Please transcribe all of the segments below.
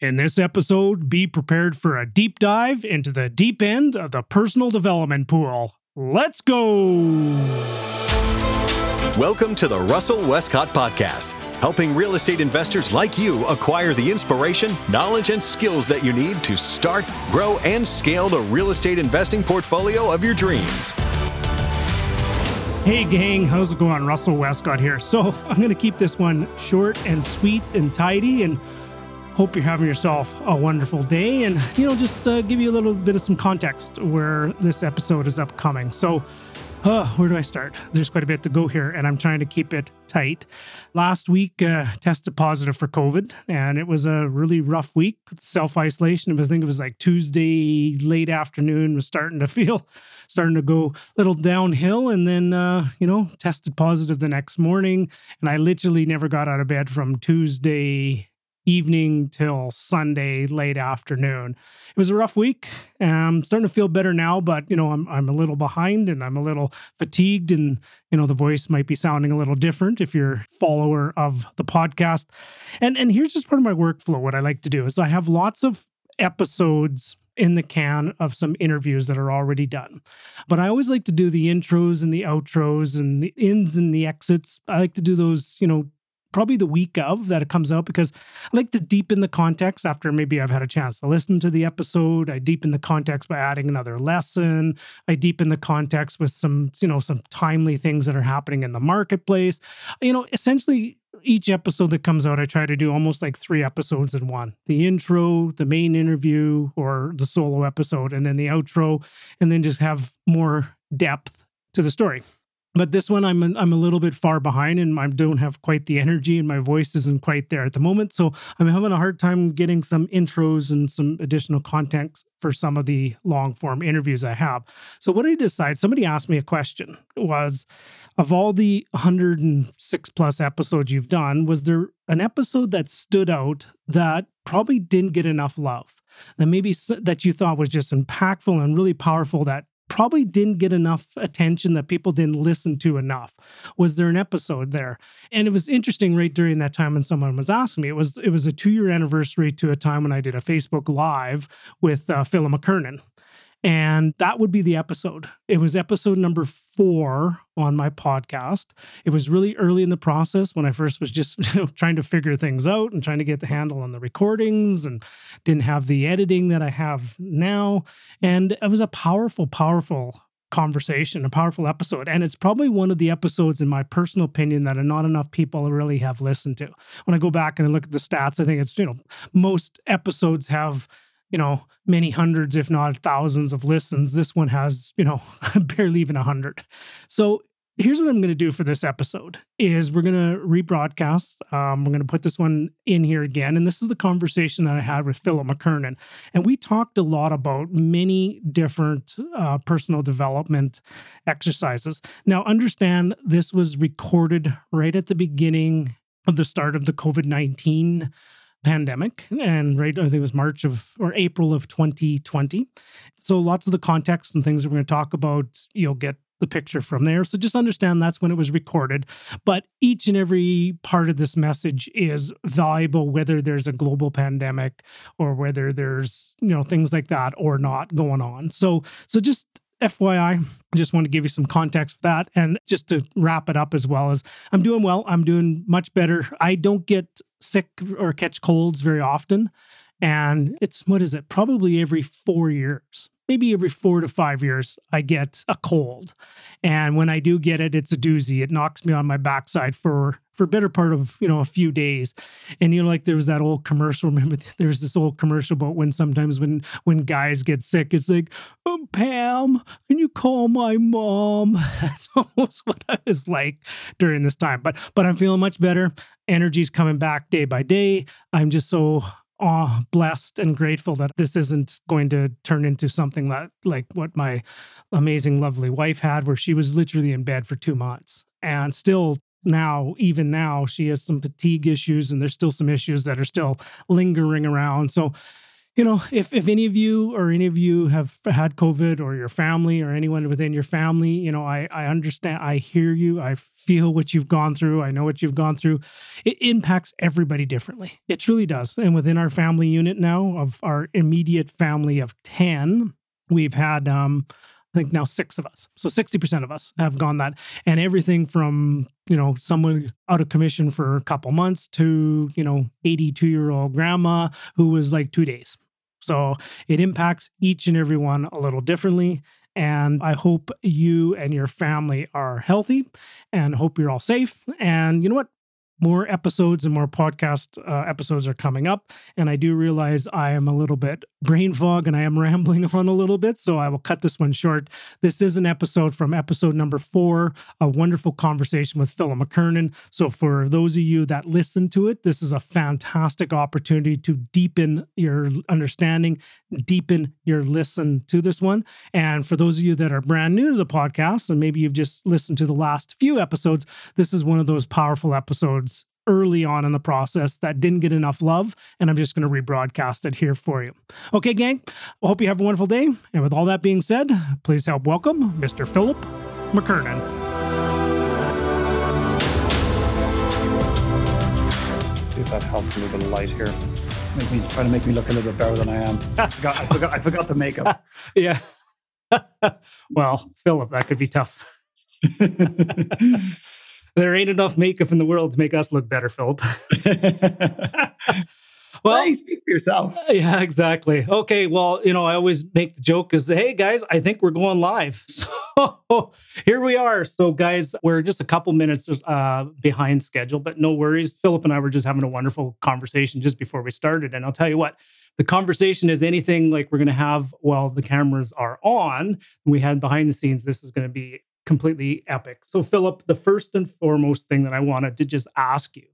In this episode, be prepared for a deep dive into the deep end of the personal development pool. Let's go! Welcome to the Russell Westcott Podcast, helping real estate investors like you acquire the inspiration, knowledge, and skills that you need to start, grow, and scale the real estate investing portfolio of your dreams. Hey, gang, how's it going? Russell Westcott here. So, I'm going to keep this one short and sweet and tidy and Hope you're having yourself a wonderful day and, you know, just uh, give you a little bit of some context where this episode is upcoming. So, uh, where do I start? There's quite a bit to go here, and I'm trying to keep it tight. Last week, uh, tested positive for COVID, and it was a really rough week. Self isolation. I think it was like Tuesday late afternoon. Was starting to feel, starting to go a little downhill, and then uh, you know tested positive the next morning, and I literally never got out of bed from Tuesday evening till Sunday late afternoon. It was a rough week. I'm starting to feel better now, but you know, I'm I'm a little behind and I'm a little fatigued and you know, the voice might be sounding a little different if you're a follower of the podcast. And and here's just part of my workflow. What I like to do is I have lots of episodes in the can of some interviews that are already done. But I always like to do the intros and the outros and the ins and the exits. I like to do those, you know, probably the week of that it comes out because I like to deepen the context after maybe I've had a chance to listen to the episode. I deepen the context by adding another lesson. I deepen the context with some, you know, some timely things that are happening in the marketplace. You know, essentially each episode that comes out, I try to do almost like three episodes in one the intro, the main interview, or the solo episode, and then the outro, and then just have more depth to the story but this one I'm I'm a little bit far behind and I don't have quite the energy and my voice isn't quite there at the moment so I'm having a hard time getting some intros and some additional content for some of the long form interviews I have. So what I decided somebody asked me a question was of all the 106 plus episodes you've done was there an episode that stood out that probably didn't get enough love that maybe that you thought was just impactful and really powerful that probably didn't get enough attention that people didn't listen to enough was there an episode there? And it was interesting right during that time when someone was asking me it was it was a two year anniversary to a time when i did a facebook live with uh, philip mckernan and that would be the episode. It was episode number four on my podcast. It was really early in the process when I first was just you know, trying to figure things out and trying to get the handle on the recordings and didn't have the editing that I have now. And it was a powerful, powerful conversation, a powerful episode. And it's probably one of the episodes, in my personal opinion, that not enough people really have listened to. When I go back and I look at the stats, I think it's, you know, most episodes have you know, many hundreds, if not thousands of listens. This one has, you know, barely even a hundred. So here's what I'm going to do for this episode is we're going to rebroadcast. Um, we're going to put this one in here again. And this is the conversation that I had with Philip McKernan. And we talked a lot about many different uh, personal development exercises. Now, understand this was recorded right at the beginning of the start of the COVID 19 pandemic and right i think it was march of or april of 2020 so lots of the context and things we're going to talk about you'll get the picture from there. So just understand that's when it was recorded. But each and every part of this message is valuable whether there's a global pandemic or whether there's you know things like that or not going on. So so just FYI, I just want to give you some context for that. And just to wrap it up as well as I'm doing well, I'm doing much better. I don't get sick or catch colds very often. And it's, what is it? Probably every four years maybe every four to five years, I get a cold. And when I do get it, it's a doozy. It knocks me on my backside for for a better part of you know a few days. And you know, like there was that old commercial. Remember, there was this old commercial about when sometimes when when guys get sick, it's like, oh, Pam, can you call my mom? That's almost what I was like during this time. But but I'm feeling much better. Energy's coming back day by day. I'm just so awe, blessed and grateful that this isn't going to turn into something that like what my amazing, lovely wife had, where she was literally in bed for two months and still now, even now, she has some fatigue issues and there's still some issues that are still lingering around. So, you know, if, if any of you or any of you have had COVID or your family or anyone within your family, you know, I, I understand, I hear you, I feel what you've gone through, I know what you've gone through. It impacts everybody differently. It truly does. And within our family unit now, of our immediate family of 10, we've had, um, I think now six of us. So 60% of us have gone that. And everything from, you know, someone out of commission for a couple months to, you know, 82 year old grandma who was like two days. So it impacts each and every one a little differently. And I hope you and your family are healthy and hope you're all safe. And you know what? More episodes and more podcast uh, episodes are coming up. And I do realize I am a little bit brain fog and I am rambling on a little bit. So I will cut this one short. This is an episode from episode number four, a wonderful conversation with Philip McKernan. So for those of you that listen to it, this is a fantastic opportunity to deepen your understanding, deepen your listen to this one. And for those of you that are brand new to the podcast, and maybe you've just listened to the last few episodes, this is one of those powerful episodes early on in the process that didn't get enough love, and I'm just going to rebroadcast it here for you. Okay, gang, I hope you have a wonderful day. And with all that being said, please help welcome Mr. Philip McKernan. See if that helps a little bit light here. Make me try to make me look a little bit better than I am. I forgot, I forgot, I forgot the makeup. yeah. well, Philip, that could be tough. there ain't enough makeup in the world to make us look better, Philip. Well, hey, speak for yourself. Yeah, exactly. Okay, well, you know, I always make the joke is, hey guys, I think we're going live. So here we are. So, guys, we're just a couple minutes uh, behind schedule, but no worries. Philip and I were just having a wonderful conversation just before we started, and I'll tell you what. The conversation is anything like we're going to have while the cameras are on. We had behind the scenes. This is going to be completely epic. So, Philip, the first and foremost thing that I wanted to just ask you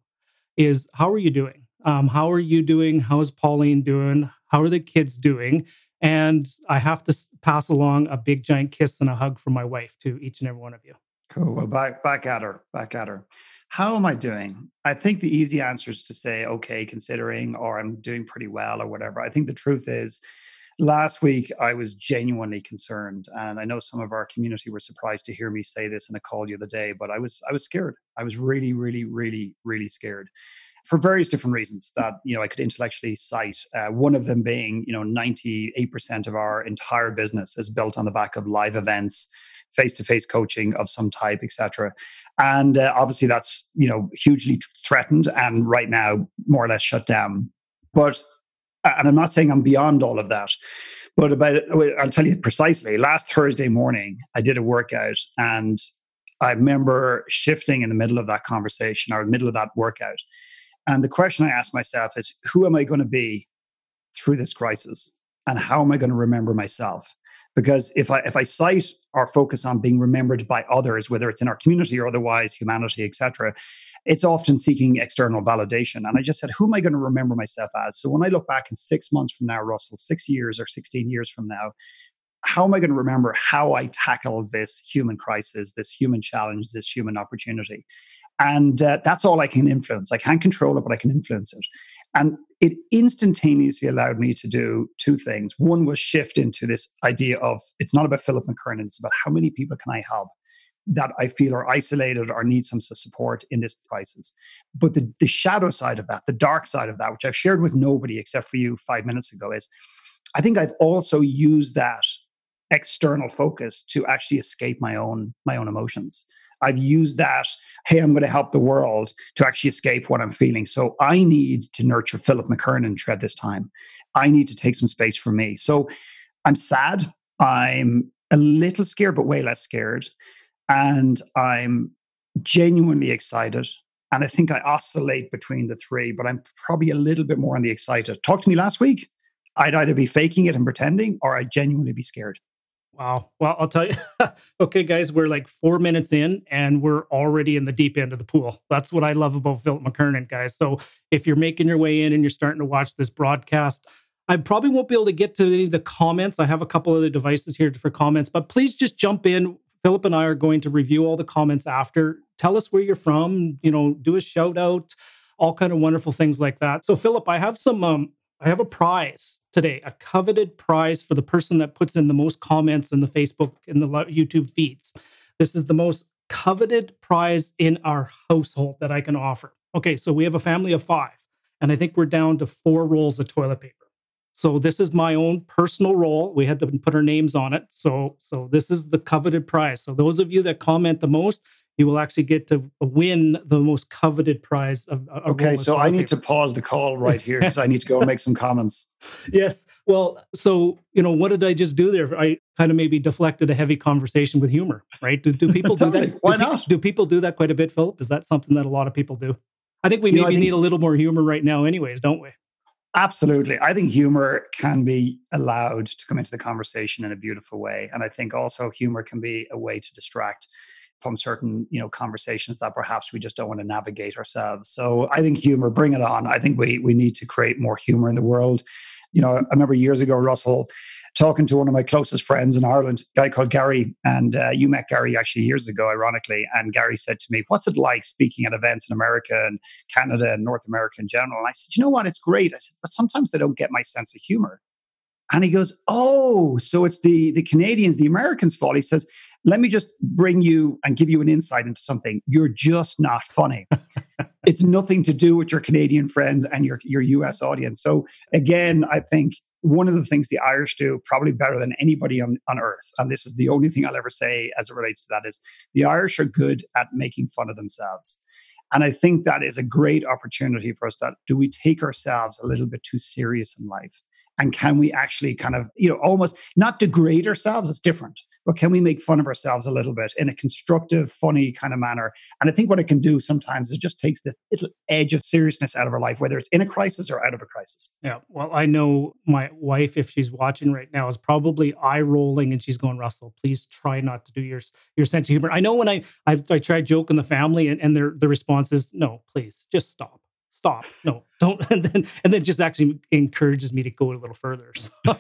is how are you doing? Um, how are you doing? How is Pauline doing? How are the kids doing? And I have to pass along a big giant kiss and a hug from my wife to each and every one of you. Cool. Well, back back at her. Back at her. How am I doing? I think the easy answer is to say, okay, considering, or I'm doing pretty well, or whatever. I think the truth is, last week I was genuinely concerned, and I know some of our community were surprised to hear me say this in a call the other day. But I was I was scared. I was really, really, really, really scared for various different reasons that you know I could intellectually cite. Uh, one of them being, you know, ninety eight percent of our entire business is built on the back of live events face-to-face coaching of some type etc and uh, obviously that's you know hugely threatened and right now more or less shut down but and I'm not saying I'm beyond all of that, but about I'll tell you precisely. Last Thursday morning, I did a workout, and I remember shifting in the middle of that conversation or the middle of that workout. And the question I ask myself is, who am I going to be through this crisis, and how am I going to remember myself? Because if I if I cite our focus on being remembered by others, whether it's in our community or otherwise, humanity, etc., it's often seeking external validation. And I just said, who am I going to remember myself as? So when I look back in six months from now, Russell, six years or 16 years from now, how am I going to remember how I tackled this human crisis, this human challenge, this human opportunity? And uh, that's all I can influence. I can't control it, but I can influence it. And it instantaneously allowed me to do two things. One was shift into this idea of it's not about Philip McKernan, it's about how many people can I help that I feel are isolated or need some support in this crisis. But the, the shadow side of that, the dark side of that, which I've shared with nobody except for you five minutes ago, is I think I've also used that external focus to actually escape my own my own emotions. I've used that, hey, I'm going to help the world to actually escape what I'm feeling. So I need to nurture Philip McKernan tread this time. I need to take some space for me. So I'm sad. I'm a little scared, but way less scared and I'm genuinely excited. And I think I oscillate between the three, but I'm probably a little bit more on the excited. Talk to me last week. I'd either be faking it and pretending, or I'd genuinely be scared. Wow. Well, I'll tell you. okay, guys, we're like four minutes in and we're already in the deep end of the pool. That's what I love about Philip McKernan, guys. So if you're making your way in and you're starting to watch this broadcast, I probably won't be able to get to any of the comments. I have a couple of the devices here for comments, but please just jump in Philip and I are going to review all the comments after. Tell us where you're from, you know, do a shout out, all kind of wonderful things like that. So Philip, I have some um I have a prize today, a coveted prize for the person that puts in the most comments in the Facebook and the YouTube feeds. This is the most coveted prize in our household that I can offer. Okay, so we have a family of five, and I think we're down to four rolls of toilet paper. So this is my own personal roll. We had to put our names on it. So so this is the coveted prize. So those of you that comment the most, you will actually get to win the most coveted prize of. Uh, okay, so I need paper. to pause the call right here because I need to go and make some comments. Yes. Well, so you know, what did I just do there? I kind of maybe deflected a heavy conversation with humor, right? Do, do people do that? Why do, not? Do people do that quite a bit, Philip? Is that something that a lot of people do? I think we you maybe know, think, need a little more humor right now, anyways, don't we? Absolutely. I think humor can be allowed to come into the conversation in a beautiful way. And I think also humor can be a way to distract from certain you know conversations that perhaps we just don't want to navigate ourselves. So i think humor bring it on. I think we we need to create more humor in the world. You know i remember years ago russell talking to one of my closest friends in ireland a guy called gary and uh, you met gary actually years ago ironically and gary said to me what's it like speaking at events in america and canada and north america in general? And i said you know what? It's great. I said but sometimes they don't get my sense of humor. And he goes, "Oh, so it's the the Canadians, the Americans' fault." He says, "Let me just bring you and give you an insight into something. You're just not funny. it's nothing to do with your Canadian friends and your your US audience." So again, I think one of the things the Irish do probably better than anybody on, on earth, and this is the only thing I'll ever say as it relates to that, is the Irish are good at making fun of themselves. And I think that is a great opportunity for us that do we take ourselves a little bit too serious in life? and can we actually kind of you know almost not degrade ourselves it's different but can we make fun of ourselves a little bit in a constructive funny kind of manner? And i think what it can do sometimes is just takes the little edge of seriousness out of our life whether it's in a crisis or out of a crisis. Yeah well i know my wife if she's watching right now is probably eye rolling and she's going russell please try not to do your your sense of humor. I know when i i, I try joking the family and, and their the response is no please just stop stop. No don't and then and then just actually encourages me to go a little further. So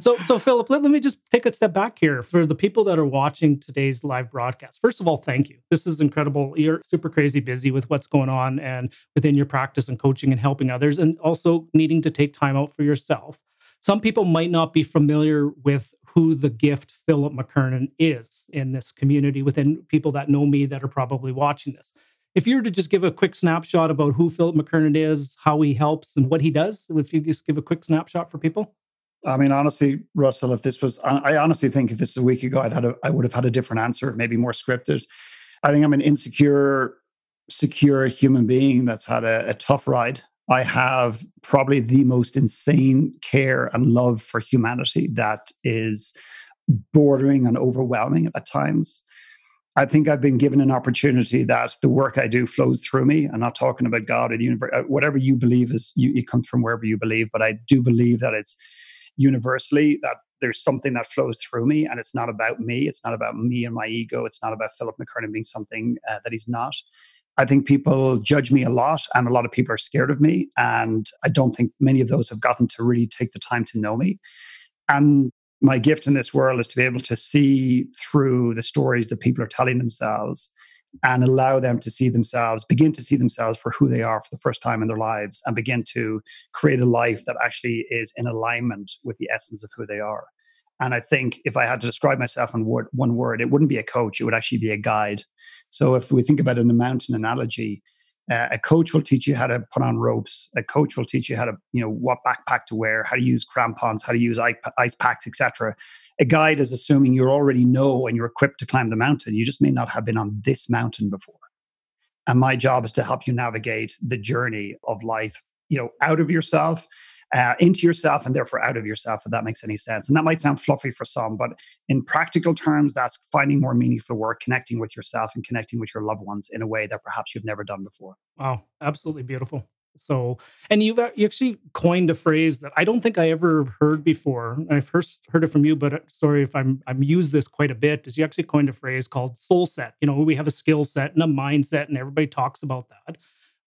so, so philip let, let me just take a step back here for the people that are watching today's live broadcast. First of all thank you. This is incredible. You're super crazy busy with what's going on and within your practice and coaching and helping others and also needing to take time out for yourself. Some people might not be familiar with who the gift Philip McKernan is in this community within people that know me that are probably watching this if you were to just give a quick snapshot about who Philip McKernan is, how he helps, and what he does, if you just give a quick snapshot for people. I mean, honestly, Russell, if this was, I honestly think if this was a week ago, I'd had a, I would have had a different answer, maybe more scripted. I think I'm an insecure, secure human being that's had a, a tough ride. I have probably the most insane care and love for humanity that is bordering and overwhelming at times. I think I've been given an opportunity that the work I do flows through me. I'm not talking about God or the universe, uh, whatever you believe is, you, you come from wherever you believe, but I do believe that it's universally that there's something that flows through me and it's not about me. It's not about me and my ego. It's not about Philip McKernan being something uh, that he's not. I think people judge me a lot and a lot of people are scared of me. And I don't think many of those have gotten to really take the time to know me. And my gift in this world is to be able to see through the stories that people are telling themselves and allow them to see themselves, begin to see themselves for who they are for the first time in their lives, and begin to create a life that actually is in alignment with the essence of who they are. And I think if I had to describe myself in word, one word, it wouldn't be a coach, it would actually be a guide. So if we think about it in a mountain analogy, uh, a coach will teach you how to put on ropes. A coach will teach you how to, you know, what backpack to wear, how to use crampons, how to use ice packs, etc. A guide is assuming you already know and you're equipped to climb the mountain. You just may not have been on this mountain before. And my job is to help you navigate the journey of life, you know, out of yourself uh, into yourself and therefore out of yourself, if that makes any sense. And that might sound fluffy for some, but in practical terms, that's finding more meaningful work, connecting with yourself and connecting with your loved ones in a way that perhaps you've never done before. Wow, absolutely beautiful. So, and you've you actually coined a phrase that I don't think I ever heard before. I first heard it from you, but uh, sorry if I'm I'm used this quite a bit. Is you actually coined a phrase called soul set. You know, we have a skill set and a mindset, and everybody talks about that.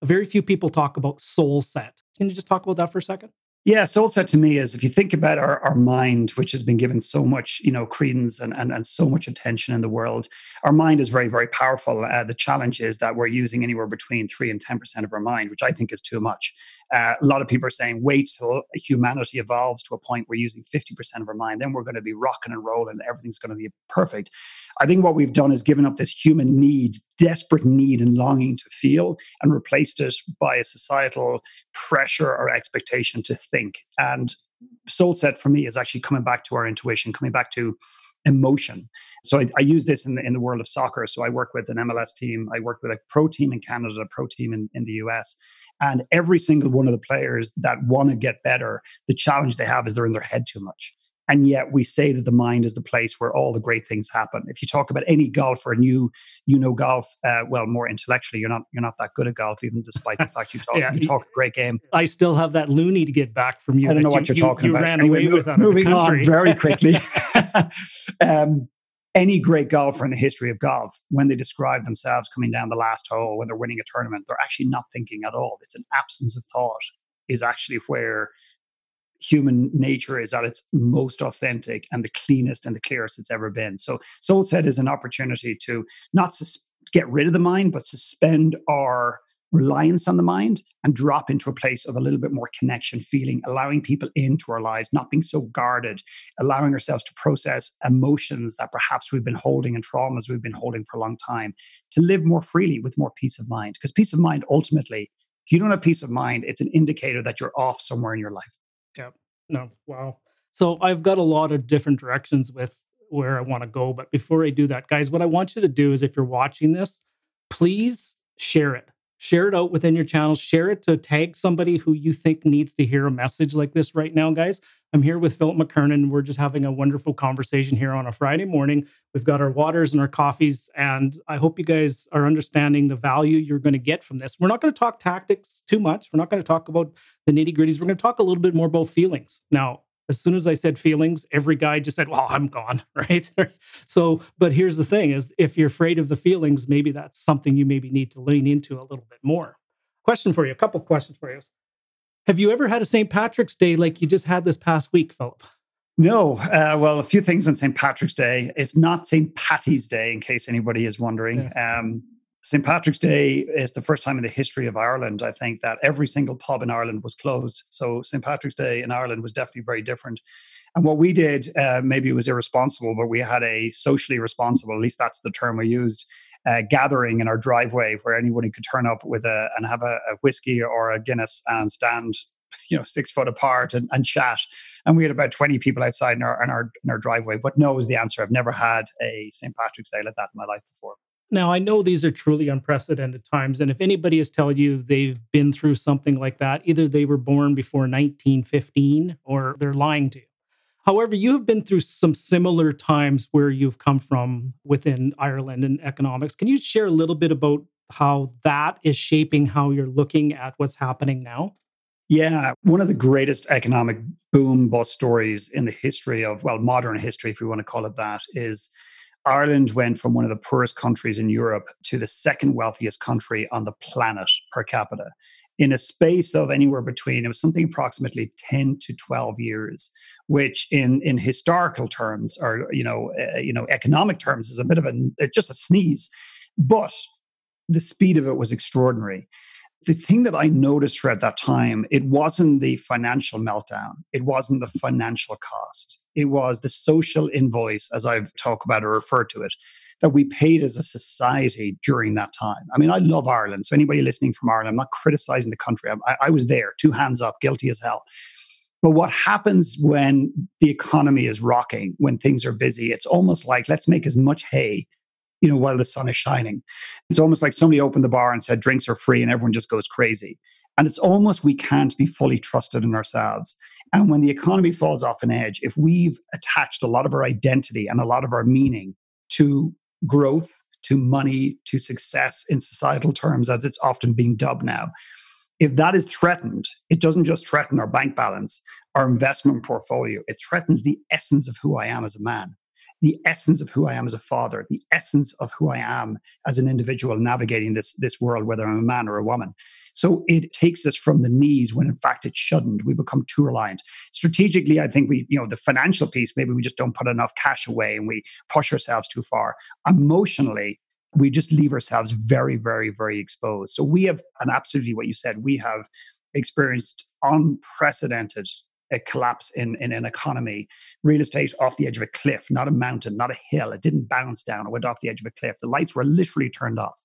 Very few people talk about soul set. Can you just talk about that for a second? Yeah, soul set to me is if you think about our, our mind, which has been given so much, you know, credence and, and, and so much attention in the world, our mind is very, very powerful. Uh, the challenge is that we're using anywhere between three and 10% of our mind, which I think is too much. Uh, a lot of people are saying wait till humanity evolves to a point we're using 50% of our mind, then we're going to be rocking and rolling, everything's going to be perfect. I think what we've done is given up this human need, desperate need and longing to feel, and replaced it by a societal pressure or expectation to think. And soul set for me is actually coming back to our intuition, coming back to emotion. So I, I, use this in the in the world of soccer. So I work with an MLS team. I work with a pro team in Canada, a pro team in, in the US. And every single one of the players that want to get better, the challenge they have is they're in their head too much and yet we say that the mind is the place where all the great things happen. If you talk about any golfer and you you know golf uh, well more intellectually you're not you're not that good at golf even despite the fact you talk yeah, you talk a great game. I still have that loonie to get back from you i don't know what you, you're talking you, about. ran anyway, away with moving on very quickly. Um, any great golfer in the history of golf, when they describe themselves coming down the last hole when they're winning a tournament, they're actually not thinking at all. It's an absence of thought is actually where human nature is at its most authentic and the cleanest and the clearest it's ever been. So, Soul Set is an opportunity to not sus- get rid of the mind, but suspend our reliance on the mind and drop into a place of a little bit more connection, feeling, allowing people into our lives, not being so guarded, allowing ourselves to process emotions that perhaps we've been holding and traumas we've been holding for a long time, to live more freely with more peace of mind. Because peace of mind ultimately if you don't have peace of mind, it's an indicator that you're off somewhere in your life. Yep. No. Wow. So I've got a lot of different directions with where I want to go. But before I do that, guys, what I want you to do is if you're watching this, please share it. Share it out within your channels. Share it to tag somebody who you think needs to hear a message like this right now, guys. I'm here with Philip McKernan. We're just having a wonderful conversation here on a Friday morning. We've got our waters and our coffees, and I hope you guys are understanding the value you're going to get from this. We're not going to talk tactics too much. We're not going to talk about the nitty gritties. We're going to talk a little bit more about feelings. Now, as soon as I said feelings, every guy just said, "Well, I'm gone," right? so, but here's the thing: is if you're afraid of the feelings, maybe that's something you maybe need to lean into a little bit more. Question for you: a couple questions for you. Have you ever had a St. Patrick's Day like you just had this past week, Philip? No. Uh, well, a few things on St. Patrick's Day. It's not St. Patty's Day, in case anybody is wondering. Yes. Um, St. Patrick's Day is the first time in the history of Ireland, I think, that every single pub in Ireland was closed. So St. Patrick's Day in Ireland was definitely very different. And what we did, uh, maybe it was irresponsible, but we had a socially responsible, at least that's the term we used, uh, gathering in our driveway where anybody could turn up with a and have a, a whiskey or a Guinness and stand you know six foot apart and, and chat and we had about 20 people outside in our, in our in our driveway but no is the answer i've never had a st patrick's day like that in my life before now, I know these are truly unprecedented times. And if anybody is telling you they've been through something like that, either they were born before 1915 or they're lying to you. However, you have been through some similar times where you've come from within Ireland and economics. Can you share a little bit about how that is shaping how you're looking at what's happening now? Yeah, one of the greatest economic boom bust stories in the history of, well, modern history, if we want to call it that, is Ireland went from one of the poorest countries in Europe to the second wealthiest country on the planet per capita in a space of anywhere between it was something approximately 10 to 12 years which in in historical terms or you know uh, you know economic terms is a bit of a just a sneeze but the speed of it was extraordinary the thing that I noticed throughout that time, it wasn't the financial meltdown. It wasn't the financial cost. It was the social invoice, as I've talked about or referred to it, that we paid as a society during that time. I mean, I love Ireland. So anybody listening from Ireland, I'm not criticizing the country. I, I was there, two hands up, guilty as hell. But what happens when the economy is rocking, when things are busy, it's almost like let's make as much hay you know, while the sun is shining. It's almost like somebody opened the bar and said drinks are free and everyone just goes crazy. And it's almost we can't be fully trusted in ourselves. And when the economy falls off an edge, if we've attached a lot of our identity and a lot of our meaning to growth, to money, to success in societal terms, as it's often being dubbed now, if that is threatened, it doesn't just threaten our bank balance, our investment portfolio, it threatens the essence of who I am as a man the essence of who I am as a father, the essence of who I am as an individual navigating this, this world, whether I'm a man or a woman. So it takes us from the knees when in fact it shouldn't. We become too reliant. Strategically, I think we, you know, the financial piece, maybe we just don't put enough cash away and we push ourselves too far. Emotionally, we just leave ourselves very, very, very exposed. So we have, and absolutely what you said, we have experienced unprecedented a collapse in, in an economy, real estate off the edge of a cliff, not a mountain, not a hill. It didn't bounce down. It went off the edge of a cliff. The lights were literally turned off.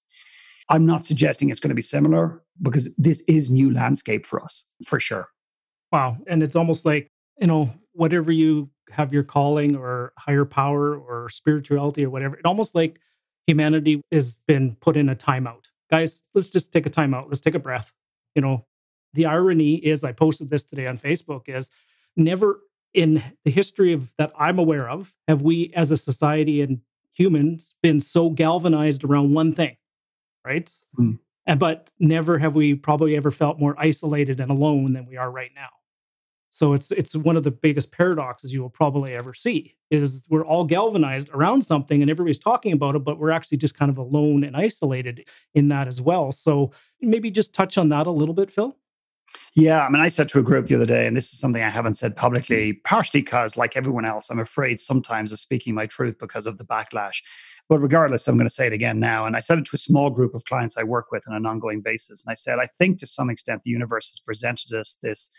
I'm not suggesting it's going to be similar because this is new landscape for us, for sure. Wow. And it's almost like, you know, whatever you have your calling or higher power or spirituality or whatever, it almost like humanity has been put in a timeout. Guys, let's just take a timeout. Let's take a breath. You know, the irony is, I posted this today on Facebook, is never in the history of that I'm aware of have we as a society and humans been so galvanized around one thing, right? Mm. And but never have we probably ever felt more isolated and alone than we are right now. So it's it's one of the biggest paradoxes you will probably ever see is we're all galvanized around something and everybody's talking about it, but we're actually just kind of alone and isolated in that as well. So maybe just touch on that a little bit, Phil. Yeah, I mean, I said to a group the other day, and this is something I haven't said publicly, partially because, like everyone else, I'm afraid sometimes of speaking my truth because of the backlash. But regardless, I'm going to say it again now. And I said it to a small group of clients I work with on an ongoing basis. And I said, I think to some extent the universe has presented us this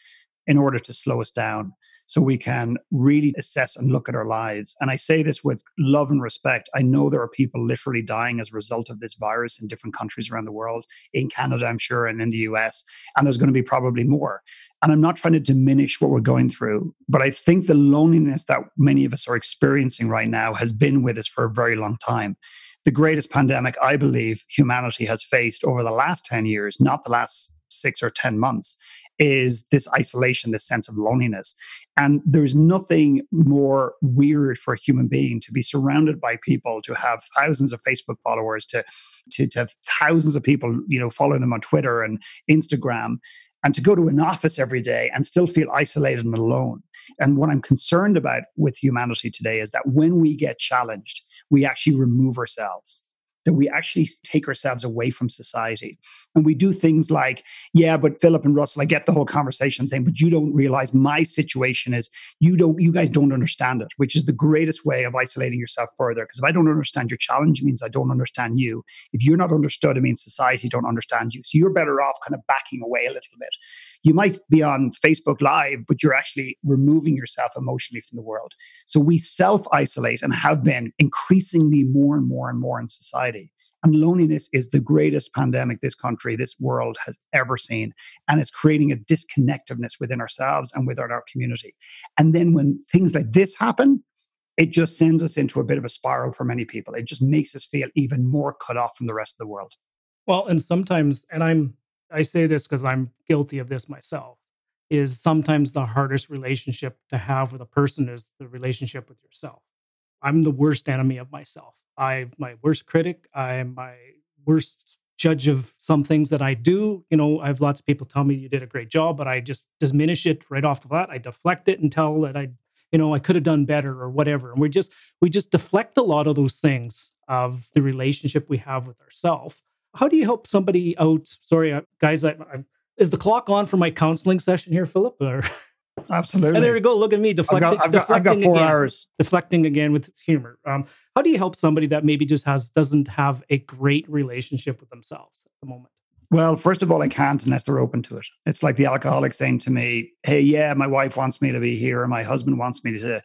in order to slow us down so we can really assess and look at our lives. And I say this with love and respect. I know there are people literally dying as a result of this virus in different countries around the world, in Canada, I'm sure, and in the US. And there's going to be probably more. And I'm not trying to diminish what we're going through, but I think the loneliness that many of us are experiencing right now has been with us for a very long time the greatest pandemic I believe humanity has faced over the last 10 years, not the last six or 10 months, is this isolation, this sense of loneliness. And there's nothing more weird for a human being to be surrounded by people, to have thousands of Facebook followers, to, to, to have thousands of people, you know, following them on Twitter and Instagram, and to go to an office every day and still feel isolated and alone. And what I'm concerned about with humanity today is that when we get challenged, we actually remove ourselves that we actually take ourselves away from society. And we do things like, yeah, but Philip and Russell, I get the whole conversation thing, but you don't realize my situation is you don't, you guys don't understand it, which is the greatest way of isolating yourself further. Because if I don't understand your challenge, it means I don't understand you. If you're not understood, it means society don't understand you. So you're better off kind of backing away a little bit. You might be on Facebook Live, but you're actually removing yourself emotionally from the world. So we self isolate and have been increasingly more and more and more in society. And loneliness is the greatest pandemic this country, this world has ever seen. And it's creating a disconnectedness within ourselves and within our community. And then when things like this happen, it just sends us into a bit of a spiral for many people. It just makes us feel even more cut off from the rest of the world. Well, and sometimes, and I'm, I say this because I'm guilty of this myself, is sometimes the hardest relationship to have with a person is the relationship with yourself. I'm the worst enemy of myself. I'm my worst critic. I'm my worst judge of some things that I do. You know, I have lots of people tell me you did a great job, but I just diminish it right off the bat. I deflect it and tell that I, you know, I could have done better or whatever. And we just we just deflect a lot of those things of the relationship we have with ourselves. How do you help somebody out? Sorry, uh, guys, I, I, is the clock on for my counseling session here, Philip? Or Absolutely. And there you go. Look at me deflecting. I've got, I've got, I've got four again, hours. Deflecting again with humor. Um, how do you help somebody that maybe just has doesn't have a great relationship with themselves at the moment? Well, first of all, I can't unless they're open to it. It's like the alcoholic saying to me, "Hey, yeah, my wife wants me to be here, and my husband wants me to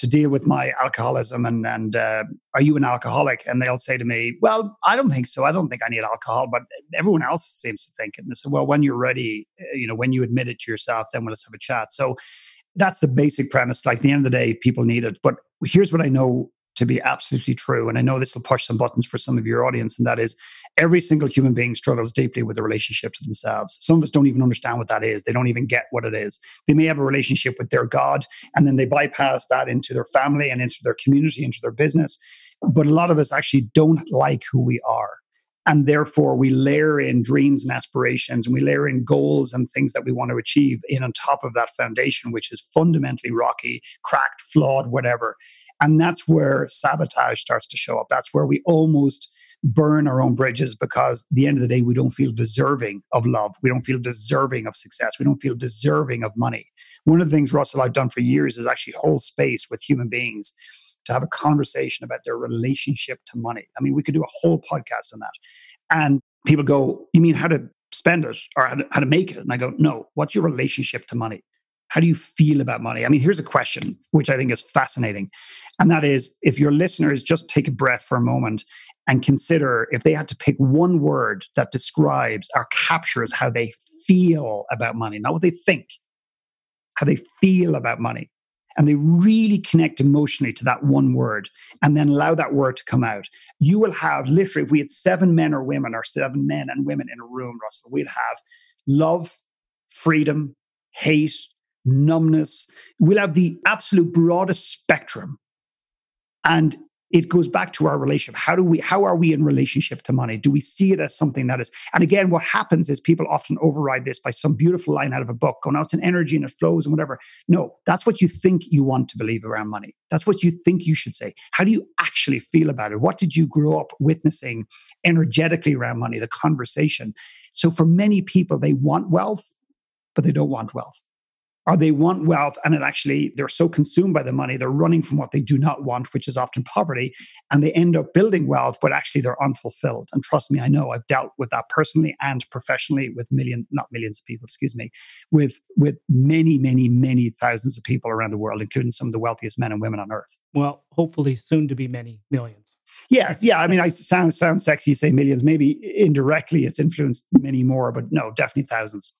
to deal with my alcoholism and and uh, are you an alcoholic? And they'll say to me well i don't think so. I don't think i need alcohol. But everyone else seems to think it. And they say well when you're ready uh, you know when you admit it to yourself then let's have a chat. So that's the basic premise. Like the end of the day people need it. But here's what i know to be absolutely true. And I know this will push some buttons for some of your audience, and that is every single human being struggles deeply with a relationship to themselves. Some of us don't even understand what that is. They don't even get what it is. They may have a relationship with their God, and then they bypass that into their family and into their community, into their business. But a lot of us actually don't like who we are. And therefore, we layer in dreams and aspirations, and we layer in goals and things that we want to achieve in on top of that foundation, which is fundamentally rocky, cracked, flawed, whatever. And that's where sabotage starts to show up. That's where we almost burn our own bridges because at the end of the day, we don't feel deserving of love. We don't feel deserving of success. We don't feel deserving of money. One of the things, Russell, I've done for years is actually hold space with human beings to have a conversation about their relationship to money. I mean, we could do a whole podcast on that. And people go, You mean how to spend it or how to, how to make it. And I go, no, what's your relationship to money? How do you feel about money? I mean, here's a question which I think is fascinating. And that is if your listeners just take a breath for a moment and consider if they had to pick one word that describes or captures how they feel about money, not what they think, how they feel about money. And they really connect emotionally to that one word and then allow that word to come out. You will have literally, if we had seven men or women, or seven men and women in a room, Russell, we'd have love, freedom, hate, numbness. We'll have the absolute broadest spectrum. And it goes back to our relationship. How do we how are we in relationship to money? Do we see it as something that is and again what happens is people often override this by some beautiful line out of a book going oh, it's an energy and it flows and whatever. No that's what you think you want to believe around money. That's what you think you should say. How do you actually feel about it? What did you grow up witnessing energetically around money the conversation? So for many people they want wealth but they don't want wealth or they want wealth and it actually they're so consumed by the money they're running from what they do not want which is often poverty and they end up building wealth but actually they're unfulfilled. And trust me i know i've dealt with that personally and professionally with million not millions of people excuse me with with many many many thousands of people around the world including some of the wealthiest men and women on earth. Well hopefully soon to be many millions. Yeah yeah i mean i sound sound sexy say millions. Maybe indirectly it's influenced many more but no definitely thousands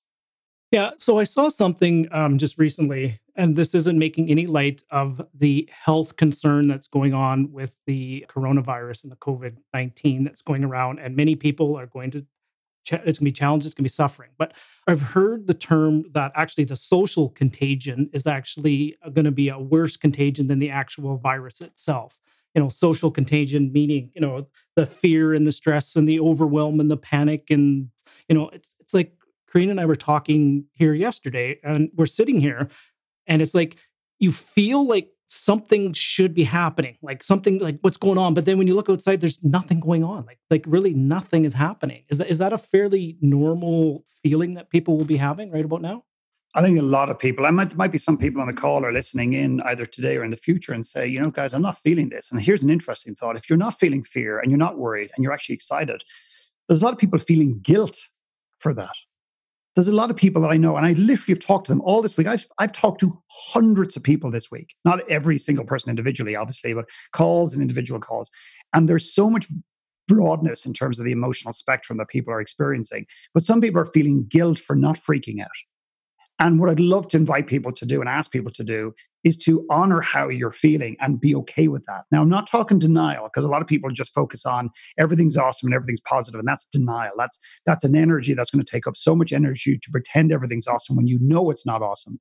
yeah. So I saw something um, just recently, and this isn't making any light of the health concern that's going on with the coronavirus and the COVID 19 that's going around. And many people are going to, ch- it's going to be challenged, it's going to be suffering. But I've heard the term that actually the social contagion is actually going to be a worse contagion than the actual virus itself you know social contagion meaning you know the fear and the stress and the overwhelm and the panic and you know it's it's like Karina and I were talking here yesterday, and we're sitting here, and it's like you feel like something should be happening, like something like what's going on. But then when you look outside, there's nothing going on. Like like really nothing is happening. Is that is that a fairly normal feeling that people will be having right about now? I think a lot of people, I might, there might be some people on the call or listening in either today or in the future and say, you know, guys, I'm not feeling this. And here's an interesting thought. If you're not feeling fear and you're not worried and you're actually excited, there's a lot of people feeling guilt for that there's a lot of people that I know, and I literally have talked to them all this week. I've, I've talked to hundreds of people this week, not every single person individually, obviously, but calls and individual calls. And there's so much broadness in terms of the emotional spectrum that people are experiencing. But some people are feeling guilt for not freaking out. And what I'd love to invite people to do and ask people to do is to honor how you're feeling and be okay with that. Now, I'm not talking denial because a lot of people just focus on everything's awesome and everything's positive, and that's denial. That's that's an energy that's going to take up so much energy to pretend everything's awesome when you know it's not awesome.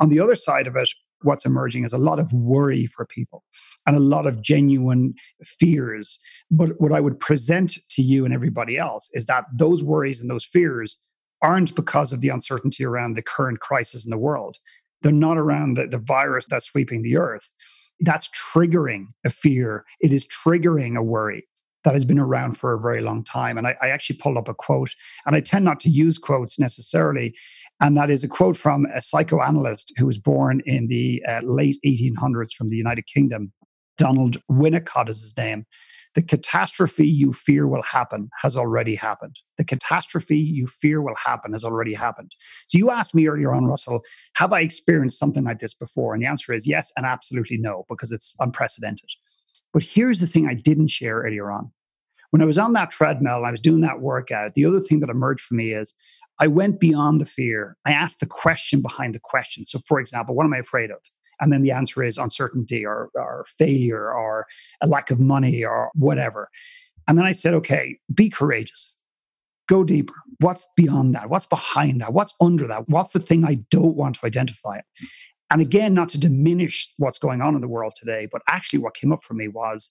On the other side of it, what's emerging is a lot of worry for people and a lot of genuine fears. But what I would present to you and everybody else is that those worries and those fears aren't because of the uncertainty around the current crisis in the world. They're not around the, the virus that's sweeping the earth. That's triggering a fear. It is triggering a worry that has been around for a very long time. And I, I, actually pulled up a quote, and I tend not to use quotes necessarily. And that is a quote from a psychoanalyst who was born in the uh, late 1800s from the United Kingdom. Donald Winnicott is his name. The catastrophe you fear will happen has already happened. The catastrophe you fear will happen has already happened. So you asked me earlier on, Russell, have I experienced something like this before? And the answer is yes and absolutely no, because it's unprecedented. But here's the thing I didn't share earlier on. When I was on that treadmill and I was doing that workout, the other thing that emerged for me is I went beyond the fear. I asked the question behind the question. So, for example, what am I afraid of? And then the answer is uncertainty or, or failure or a lack of money or whatever. And then I said, okay, be courageous. Go deeper. What's beyond that? What's behind that? What's under that? What's the thing I don't want to identify? And again, not to diminish what's going on in the world today, but actually what came up for me was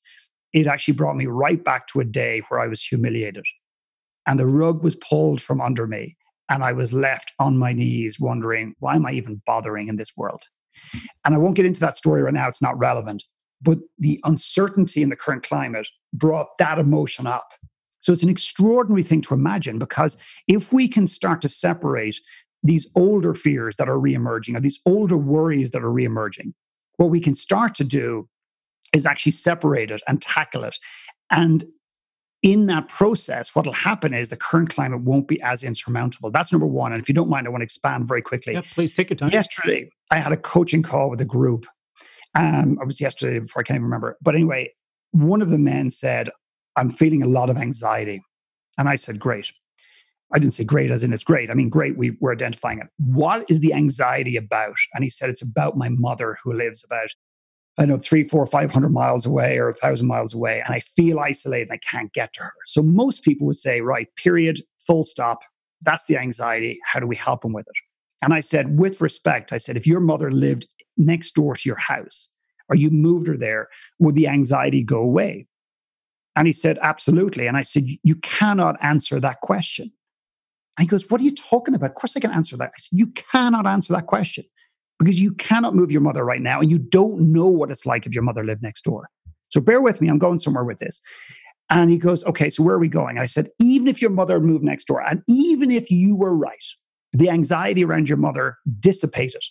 it actually brought me right back to a day where I was humiliated and the rug was pulled from under me. And I was left on my knees wondering, why am I even bothering in this world? And I won't get into that story right now, it's not relevant. But the uncertainty in the current climate brought that emotion up. So it's an extraordinary thing to imagine because if we can start to separate these older fears that are reemerging or these older worries that are reemerging, what we can start to do is actually separate it and tackle it. And in that process, what will happen is the current climate won't be as insurmountable. That's number one. And if you don't mind, I want to expand very quickly. Yeah, please take your time. Yesterday, I had a coaching call with a group. Um, it was yesterday before I can't even remember. But anyway, one of the men said, I'm feeling a lot of anxiety. And I said, Great. I didn't say great as in it's great. I mean, great, we are identifying it. What is the anxiety about? And he said, It's about my mother who lives about I know three, four, five hundred miles away or a thousand miles away, and I feel isolated and I can't get to her. So most people would say, right, period, full stop. That's the anxiety. How do we help them with it? And I said, with respect, I said, if your mother lived next door to your house or you moved her there, would the anxiety go away? And he said, absolutely. And I said, you cannot answer that question. And he goes, What are you talking about? Of course I can answer that. I said, You cannot answer that question because you cannot move your mother right now and you don't know what it's like if your mother lived next door. So bear with me, I'm going somewhere with this. And he goes, Okay, so where are we going? And I said, Even if your mother moved next door, and even if you were right, the anxiety around your mother dissipated,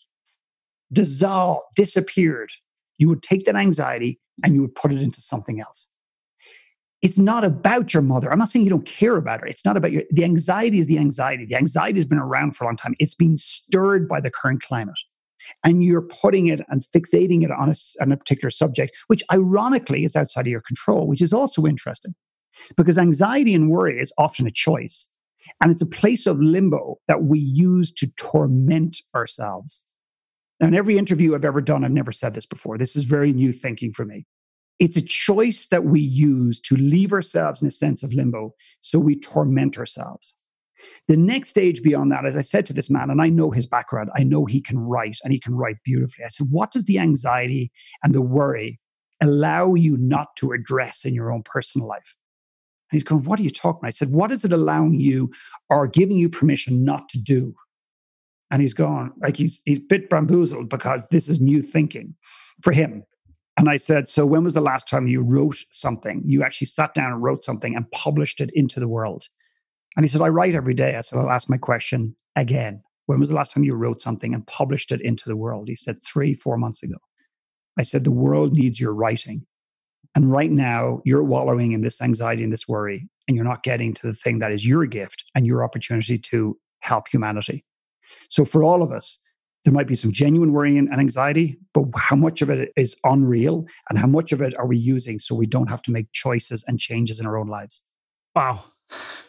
dissolved, disappeared. You would take that anxiety and you would put it into something else. It's not about your mother. I'm not saying you don't care about her. It's not about your, the anxiety is the anxiety. The anxiety has been around for a long time. It's being stirred by the current climate and you're putting it and fixating it on a, on a particular subject, which ironically is outside of your control, which is also interesting because anxiety and worry is often a choice. And it's a place of limbo that we use to torment ourselves. Now, in every interview I've ever done, I've never said this before. This is very new thinking for me. It's a choice that we use to leave ourselves in a sense of limbo so we torment ourselves. The next stage beyond that, as I said to this man, and I know his background, I know he can write and he can write beautifully. I said, What does the anxiety and the worry allow you not to address in your own personal life? And he's going, What are you talking about? I said, What is it allowing you or giving you permission not to do? And he's gone, like he's he's bit bamboozled because this is new thinking for him. And I said, So when was the last time you wrote something? You actually sat down and wrote something and published it into the world? And he said, I write every day. I said, I'll ask my question again. When was the last time you wrote something and published it into the world? He said, three, four months ago. I said, the world needs your writing. And right now, you're wallowing in this anxiety and this worry, and you're not getting to the thing that is your gift and your opportunity to help humanity. So, for all of us, there might be some genuine worry and anxiety, but how much of it is unreal and how much of it are we using so we don't have to make choices and changes in our own lives? Wow.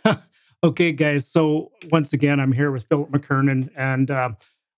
Okay, guys. So once again, I'm here with Philip McKernan, and uh,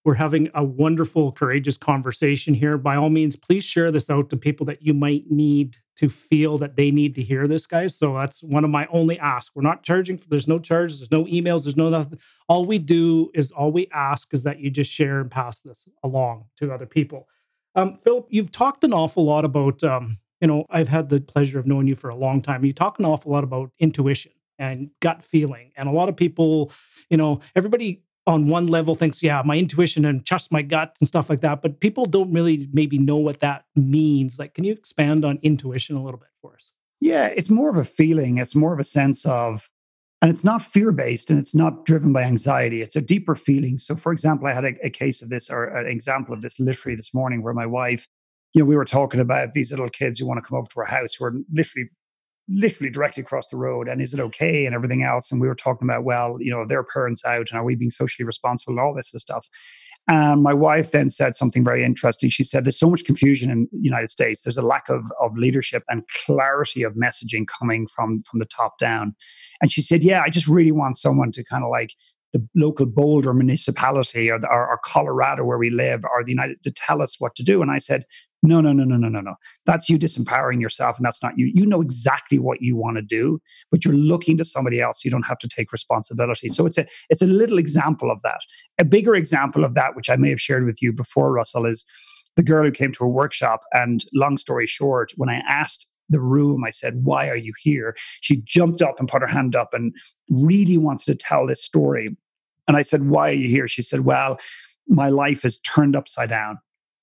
we're having a wonderful, courageous conversation here. By all means, please share this out to people that you might need to feel that they need to hear this, guys. So that's one of my only asks. We're not charging for. There's no charges. There's no emails. There's no nothing. All we do is all we ask is that you just share and pass this along to other people. Um, Philip, you've talked an awful lot about. Um, you know, I've had the pleasure of knowing you for a long time. You talk an awful lot about intuition and gut feeling. And a lot of people, you know, everybody on one level thinks, yeah, my intuition and trust my gut and stuff like that. But people don't really maybe know what that means. Like, can you expand on intuition a little bit for us? Yeah, it's more of a feeling. It's more of a sense of, and it's not fear based and it's not driven by anxiety. It's a deeper feeling. So, for example, I had a, a case of this or an example of this literally this morning where my wife, you know, we were talking about these little kids who want to come over to our house who are literally literally directly across the road and is it okay and everything else and we were talking about well you know their parents out and are we being socially responsible and all this stuff. And my wife then said something very interesting. She said there's so much confusion in the united states. There's a lack of, of leadership and clarity of messaging coming from from the top down. And she said yeah i just really want someone to kind of like the local Boulder municipality or, the, or, or, Colorado where we live or the United to tell us what to do. And I said, no, no, no, no, no, no, no. That's you disempowering yourself, and that's not you. You know exactly what you want to do, but you're looking to somebody else. You don't have to take responsibility. So it's a it's a little example of that. A bigger example of that, which I may have shared with you before, Russell, is the girl who came to a workshop. And long story short, when I asked the room, I said, Why are you here? She jumped up and put her hand up and really wants to tell this story. And I said, Why are you here? She said, Well, my life is turned upside down.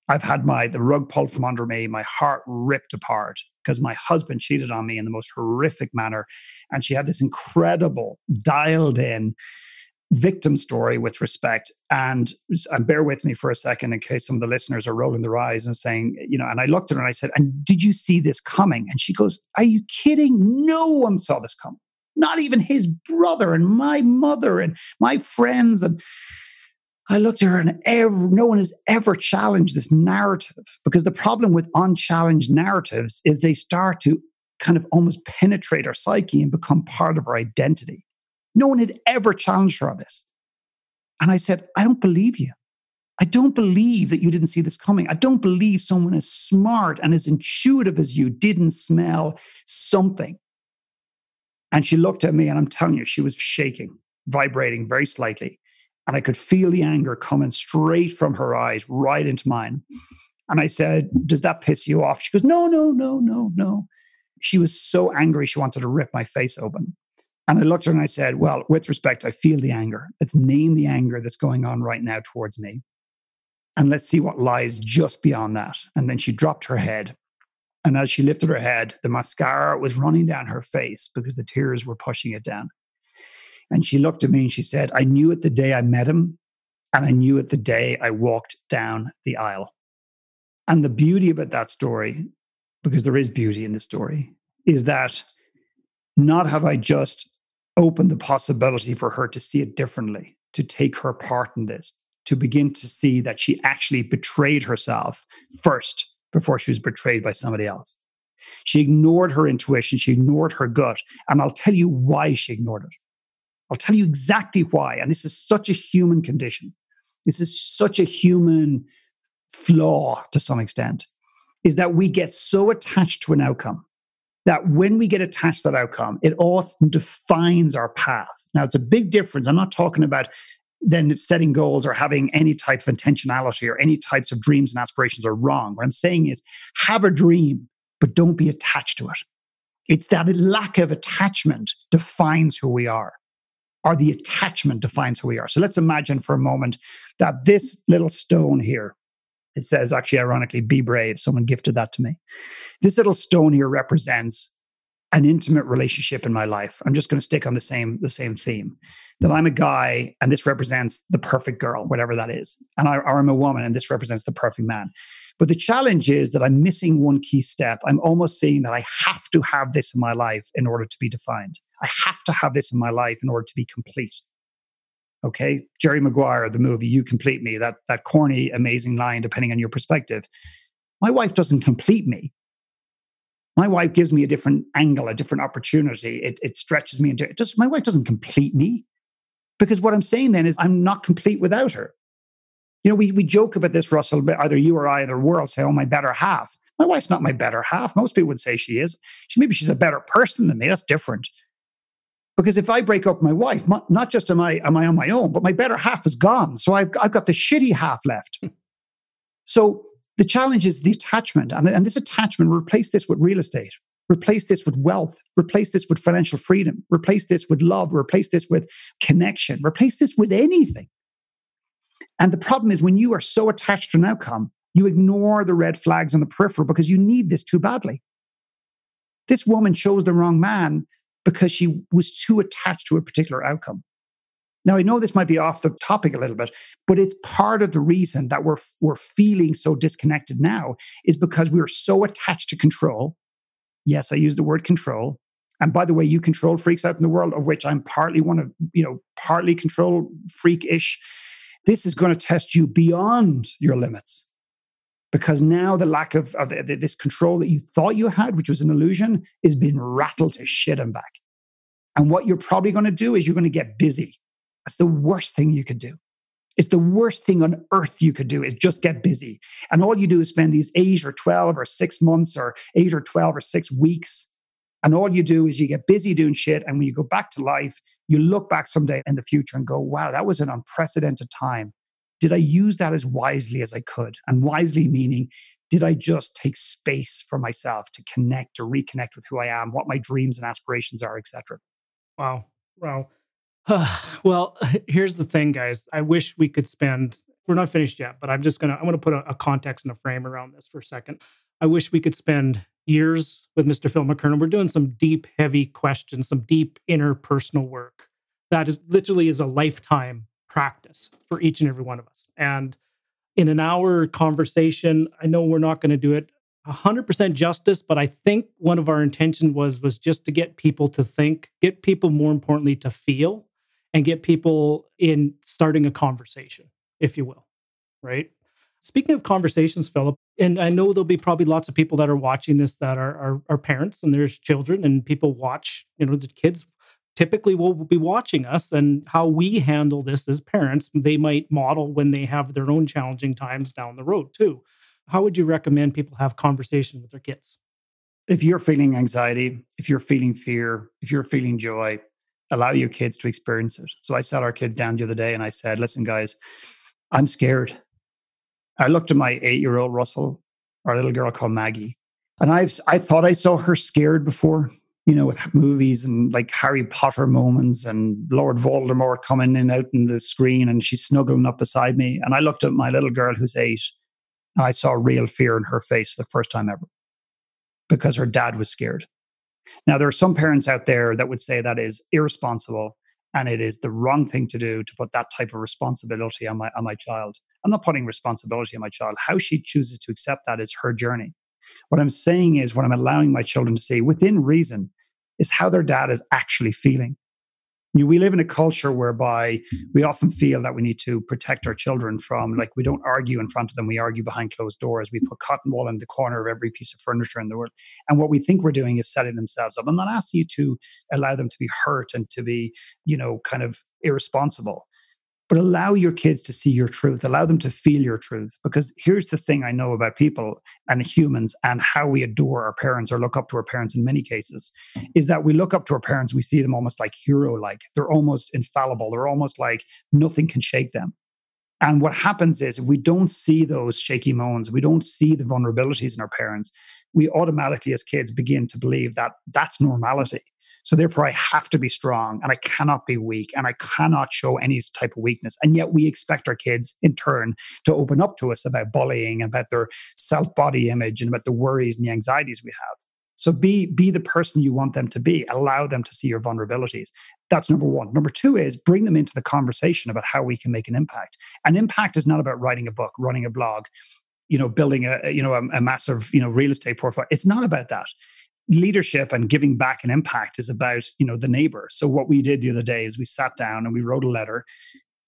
I've had my the rug pulled from under me, my heart ripped apart because my husband cheated on me in the most horrific manner. And she had this incredible, dialed in, victim story with respect. And, and bear with me for a second in case some of the listeners are rolling their eyes and saying, you know, and I looked at her and I said, And did you see this coming? And she goes, Are you kidding? No one saw this coming. Not even his brother and my mother and my friends. And I looked at her and ever, no one has ever challenged this narrative because the problem with unchallenged narratives is they start to kind of almost penetrate our psyche and become part of our identity. No one had ever challenged her on this. And I said, I don't believe you. I don't believe that you didn't see this coming. I don't believe someone as smart and as intuitive as you didn't smell something. And she looked at me, and I'm telling you, she was shaking, vibrating very slightly. And I could feel the anger coming straight from her eyes right into mine. And I said, Does that piss you off? She goes, No, no, no, no, no. She was so angry, she wanted to rip my face open. And I looked at her and I said, Well, with respect, I feel the anger. Let's name the anger that's going on right now towards me. And let's see what lies just beyond that. And then she dropped her head. And as she lifted her head, the mascara was running down her face because the tears were pushing it down. And she looked at me and she said, I knew it the day I met him, and I knew it the day I walked down the aisle. And the beauty about that story, because there is beauty in the story, is that not have I just opened the possibility for her to see it differently, to take her part in this, to begin to see that she actually betrayed herself first before she was betrayed by somebody else. She ignored her intuition, she ignored her gut. And I'll tell you why she ignored it. I'll tell you exactly why. And this is such a human condition. This is such a human flaw to some extent, is that we get so attached to an outcome that when we get attached to that outcome, it often defines our path. Now, it's a big difference. I'm not talking about then setting goals or having any type of intentionality or any types of dreams and aspirations are wrong. What I'm saying is have a dream, but don't be attached to it. It's that lack of attachment defines who we are, or the attachment defines who we are. So let's imagine for a moment that this little stone here, it says, actually, ironically, be brave. Someone gifted that to me. This little stone here represents an intimate relationship in my life. I'm just going to stick on the same the same theme. That I'm a guy and this represents the perfect girl, whatever that is. And I, or I'm a woman and this represents the perfect man. But the challenge is that I'm missing one key step. I'm almost saying that I have to have this in my life in order to be defined. I have to have this in my life in order to be complete. Okay, Jerry Maguire, the movie "You Complete Me," that that corny, amazing line, depending on your perspective. My wife doesn't complete me. My wife gives me a different angle, a different opportunity. It, it stretches me into it. Just my wife doesn't complete me, because what I'm saying then is I'm not complete without her. You know, we we joke about this, Russell. But either you or I, either world say, "Oh, my better half." My wife's not my better half. Most people would say she is. She, maybe she's a better person than me. That's different. Because if I break up my wife, not just am I am I on my own, but my better half is gone. So I've I've got the shitty half left. Hmm. so the challenge is the attachment, and, and this attachment replace this with real estate, replace this with wealth, replace this with financial freedom, replace this with love, replace this with connection, replace this with anything. And the problem is when you are so attached to an outcome, you ignore the red flags on the peripheral because you need this too badly. This woman chose the wrong man because she was too attached to a particular outcome. Now, I know this might be off the topic a little bit, but it's part of the reason that we're, we're feeling so disconnected now is because we are so attached to control. Yes, I use the word control. And by the way, you control freaks out in the world, of which I'm partly one of, you know, partly control freak-ish. This is going to test you beyond your limits because now the lack of, of the, this control that you thought you had, which was an illusion, is being rattled to shit and back. And what you're probably going to do is you're going to get busy. That's the worst thing you could do. It's the worst thing on earth you could do is just get busy. And all you do is spend these eight or 12 or six months or eight or 12 or six weeks. And all you do is you get busy doing shit. And when you go back to life, you look back someday in the future and go, wow, that was an unprecedented time did I use that as wisely as I could? And wisely meaning, did I just take space for myself to connect or reconnect with who I am, what my dreams and aspirations are, etc. Wow. Wow. well, here's the thing, guys. I wish we could spend, we're not finished yet, but I'm just to, I'm to put a, a, context and a frame around this for a second. I wish we could spend years with Mr. Phil McKernan. We're doing some deep, heavy questions, some deep interpersonal work that is literally is a lifetime practice for each and every one of us. And in an hour conversation, I know we're not going to do it 100% justice, but I think one of our intention was was just to get people to think, get people more importantly to feel and get people in starting a conversation, if you will, right? Speaking of conversations, Philip, and I know there'll be probably lots of people that are watching this that are, are, are parents and there's children and people watch, you know, the kids typically will be watching us and how we handle this as parents. They might model when they have their own challenging times down the road too. How would you recommend people have conversation with their kids? If you're feeling anxiety if you're feeling fear if you're feeling joy allow your kids to experience it. So i sat our kids down the other day and i said listen guys i'm scared. I looked at my eight year old russell our little girl called maggie and i've i thought i saw her scared before you know, with movies and like Harry Potter moments and Lord Voldemort coming in out in the screen and she's snuggling up beside me. And I looked at my little girl who's eight and I saw real fear in her face the first time ever because her dad was scared. Now, there are some parents out there that would say that is irresponsible and it is the wrong thing to do to put that type of responsibility on my, on my child. I'm not putting responsibility on my child. How she chooses to accept that is her journey. What I'm saying is, what I'm allowing my children to see within reason is how their dad is actually feeling. We live in a culture whereby we often feel that we need to protect our children from, like, we don't argue in front of them, we argue behind closed doors. We put cotton wool in the corner of every piece of furniture in the world. And what we think we're doing is setting themselves up. I'm not asking you to allow them to be hurt and to be, you know, kind of irresponsible but allow your kids to see your truth allow them to feel your truth because here's the thing i know about people and humans and how we adore our parents or look up to our parents in many cases is that we look up to our parents we see them almost like hero like they're almost infallible. They're almost like nothing can shake them. And what happens is if we don't see those shaky moments we don't see the vulnerabilities in our parents we automatically as kids begin to believe that that's normality so therefore, I have to be strong and I cannot be weak and I cannot show any type of weakness. And yet we expect our kids in turn to open up to us about bullying, about their self body image and about the worries and the anxieties we have. So be be the person you want them to be. Allow them to see your vulnerabilities. That's number one. Number two is bring them into the conversation about how we can make an impact. An impact is not about writing a book, running a blog, you know, building a you know a, a massive you know real estate portfolio. It's not about that leadership and giving back an impact is about you know the neighbor. So what we did the other day is we sat down and we wrote a letter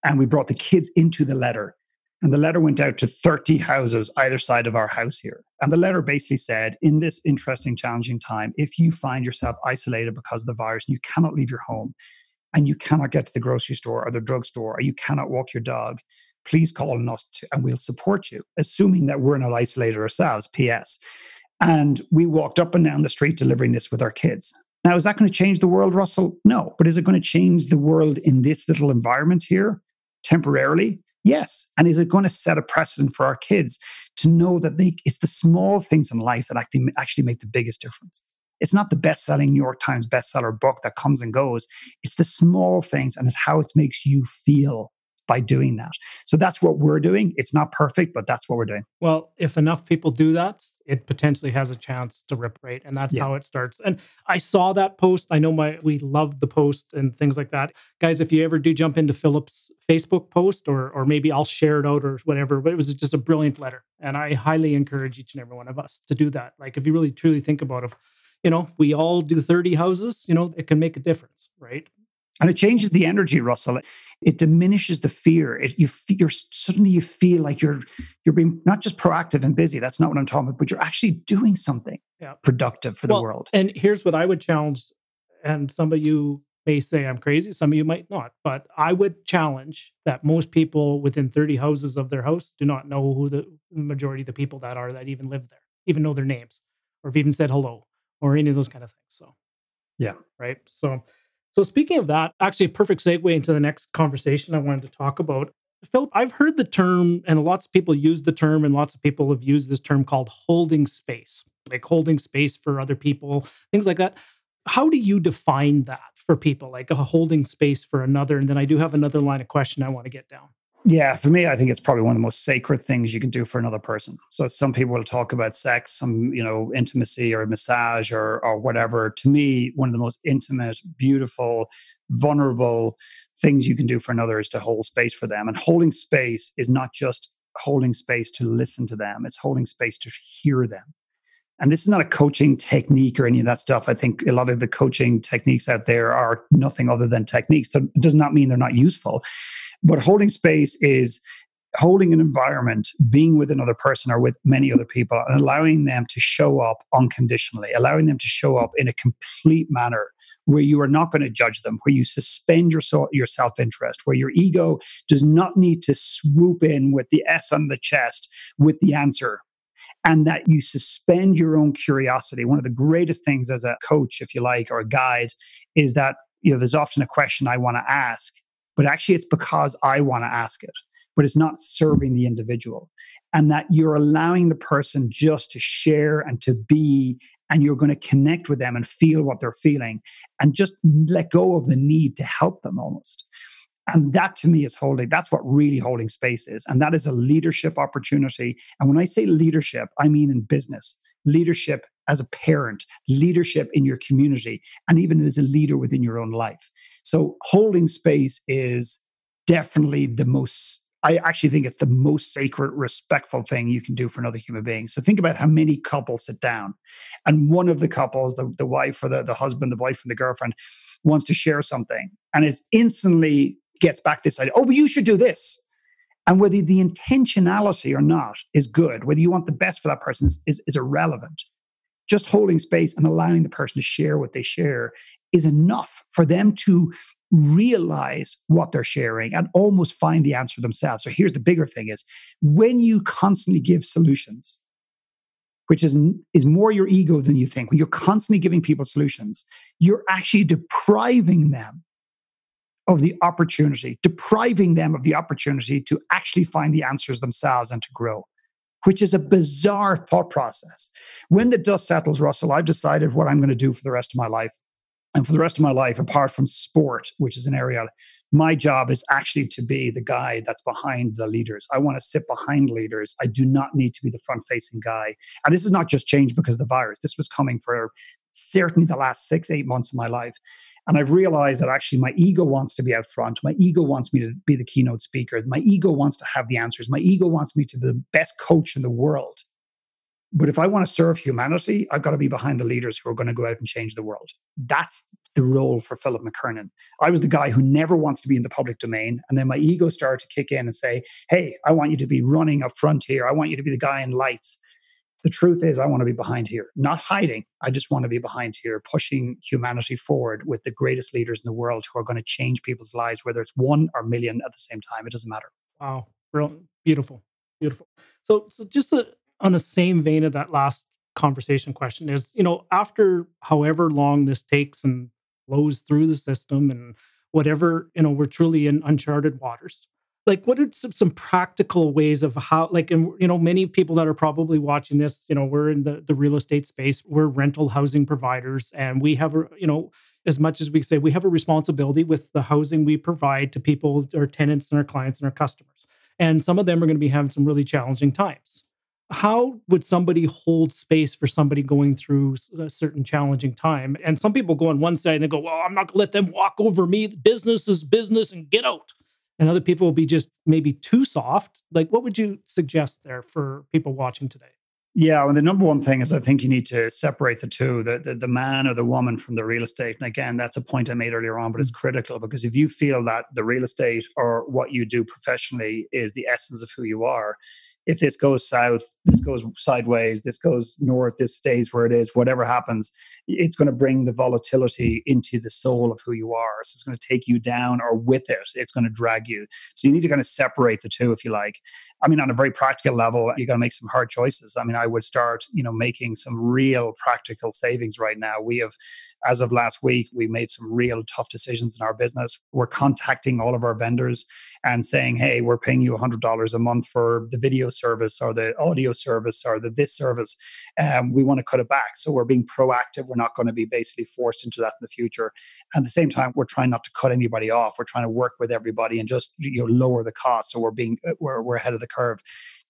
and we brought the kids into the letter. And the letter went out to 30 houses either side of our house here. And the letter basically said in this interesting challenging time if you find yourself isolated because of the virus and you cannot leave your home and you cannot get to the grocery store or the drugstore or you cannot walk your dog please call on us to, and we'll support you assuming that we're not isolated ourselves. Ps and we walked up and down the street delivering this with our kids. Now, is that going to change the world, Russell? No. But is it going to change the world in this little environment here temporarily? Yes. And is it going to set a precedent for our kids to know that they, it's the small things in life that actually, actually make the biggest difference? It's not the best selling New York Times bestseller book that comes and goes. It's the small things and it's how it makes you feel by doing that. So that's what we're doing. It's not perfect, but that's what we're doing. Well, if enough people do that, it potentially has a chance to rip rate. And that's yeah. how it starts. And I saw that post. I know my we love the post and things like that. Guys, if you ever do jump into Philip's Facebook post or or maybe I'll share it out or whatever, but it was just a brilliant letter. And I highly encourage each and every one of us to do that. Like if you really truly think about it, you know, we all do 30 houses, you know, it can make a difference, right? And it changes the energy russell. It, diminishes the fear. It, you you're suddenly you feel like you're you're being not just proactive and busy that's not what i'm talking about but you're actually doing something yeah. productive for well, the world. and here's what i would challenge and some of you may say i'm crazy some of you might not but i would challenge that most people within 30 houses of their house do not know who the majority of the people that are that even live there even know their names or have even said hello or any of those kind of things so. Yeah. Right? So so, speaking of that, actually, a perfect segue into the next conversation I wanted to talk about. Philip, I've heard the term, and lots of people use the term, and lots of people have used this term called holding space, like holding space for other people, things like that. How do you define that for people, like a holding space for another? And then I do have another line of question I want to get down. Yeah, for me, I think it's probably one of the most sacred things you can do for another person. So some people will talk about sex, some, you know, intimacy or massage or or whatever. To me, one of the most intimate, beautiful, vulnerable things you can do for another is to hold space for them. And holding space is not just holding space to listen to them, it's holding space to hear them. And this is not a coaching technique or any of that stuff. I think a lot of the coaching techniques out there are nothing other than techniques. That does not mean they're not useful. But holding space is holding an environment, being with another person or with many other people, and allowing them to show up unconditionally, allowing them to show up in a complete manner where you are not going to judge them, where you suspend your, your self interest, where your ego does not need to swoop in with the S on the chest with the answer. And that you suspend your own curiosity. One of the greatest things as a coach, if you like, or a guide, is that you know there's often a question I want to ask, but actually it's because I want to ask it but it's not serving the individual. And that you're allowing the person just to share and to be, and you're going to connect with them and feel what they're feeling and just let go of the need to help them almost. And that to me is holding, that's what really holding space is. And that is a leadership opportunity. And when I say leadership, I mean in business, leadership as a parent, leadership in your community, and even as a leader within your own life. So holding space is definitely the most I actually think it's the most sacred, respectful thing you can do for another human being. So think about how many couples sit down, and one of the couples, the, the wife or the, the husband, the wife and the girlfriend, wants to share something, and it's instantly gets back this idea, oh, but you should do this. And whether the intentionality or not is good, whether you want the best for that person is, is, is irrelevant. Just holding space and allowing the person to share what they share is enough for them to realize what they're sharing and almost find the answer themselves. So here's the bigger thing is when you constantly give solutions, which is, is more your ego than you think, when you're constantly giving people solutions, you're actually depriving them of the opportunity, depriving them of the opportunity to actually find the answers themselves and to grow, which is a bizarre thought process. When the dust settles, Russell, I've decided what I'm going to do for the rest of my life. And for the rest of my life, apart from sport, which is an area, my job is actually to be the guy that's behind the leaders. I want to sit behind leaders. I do not need to be the front facing guy. And this is not just change because of the virus. This was coming for certainly the last six, eight months of my life. And I've realized that actually my ego wants to be out front. My ego wants me to be the keynote speaker. My ego wants to have the answers. My ego wants me to be the best coach in the world. But if I want to serve humanity, I've got to be behind the leaders who are going to go out and change the world. That's the role for Philip McKernan. I was the guy who never wants to be in the public domain. And then my ego started to kick in and say, Hey, I want you to be running up front here. I want you to be the guy in lights. The truth is, I want to be behind here, not hiding. I just want to be behind here, pushing humanity forward with the greatest leaders in the world who are going to change people's lives, whether it's one or million at the same time. It doesn't matter. Wow. Brilliant. Beautiful. Beautiful. So, so just a, on the same vein of that last conversation question is, you know, after however long this takes and flows through the system and whatever, you know, we're truly in uncharted waters. Like, what are some, some practical ways of how, like, and you know, many people that are probably watching this, you know, we're in the the real estate space, we're rental housing providers, and we have, you know, as much as we say, we have a responsibility with the housing we provide to people, our tenants and our clients and our customers. And some of them are going to be having some really challenging times how would somebody hold space for somebody going through a certain challenging time? And some people go on one side and they go, Well, I'm not going to let them walk over me. Business is business and get out. And other people will be just maybe too soft. Like, what would you suggest there for people watching today? Yeah, well, the number one thing is I think you need to separate the two, the, the, the man or the woman from the real estate. And again, that's a point I made earlier on, but it's mm. critical because if you feel that the real estate or what you do professionally is the essence of who you are, if this goes south, this goes sideways, this goes north, this stays where it is, whatever happens, it's going to bring the volatility into the soul of who you are. So it's going to take you down or with it, it's going to drag you. So you need to kind of separate the two, if you like. I mean, on a very practical level, you got to make some hard choices. I mean, I would start, you know, making some real practical savings right now. We have, as of last week, we made some real tough decisions in our business. We're contacting all of our vendors and saying, hey, we're paying you $100 a month for the video service or the audio service or the this service. Um, we want to cut it back. So we're being proactive. We're not going to be basically forced into that in the future. At the same time, we're trying not to cut anybody off. We're trying to work with everybody and just you know lower the cost. So we're being we're, we're ahead of the curve.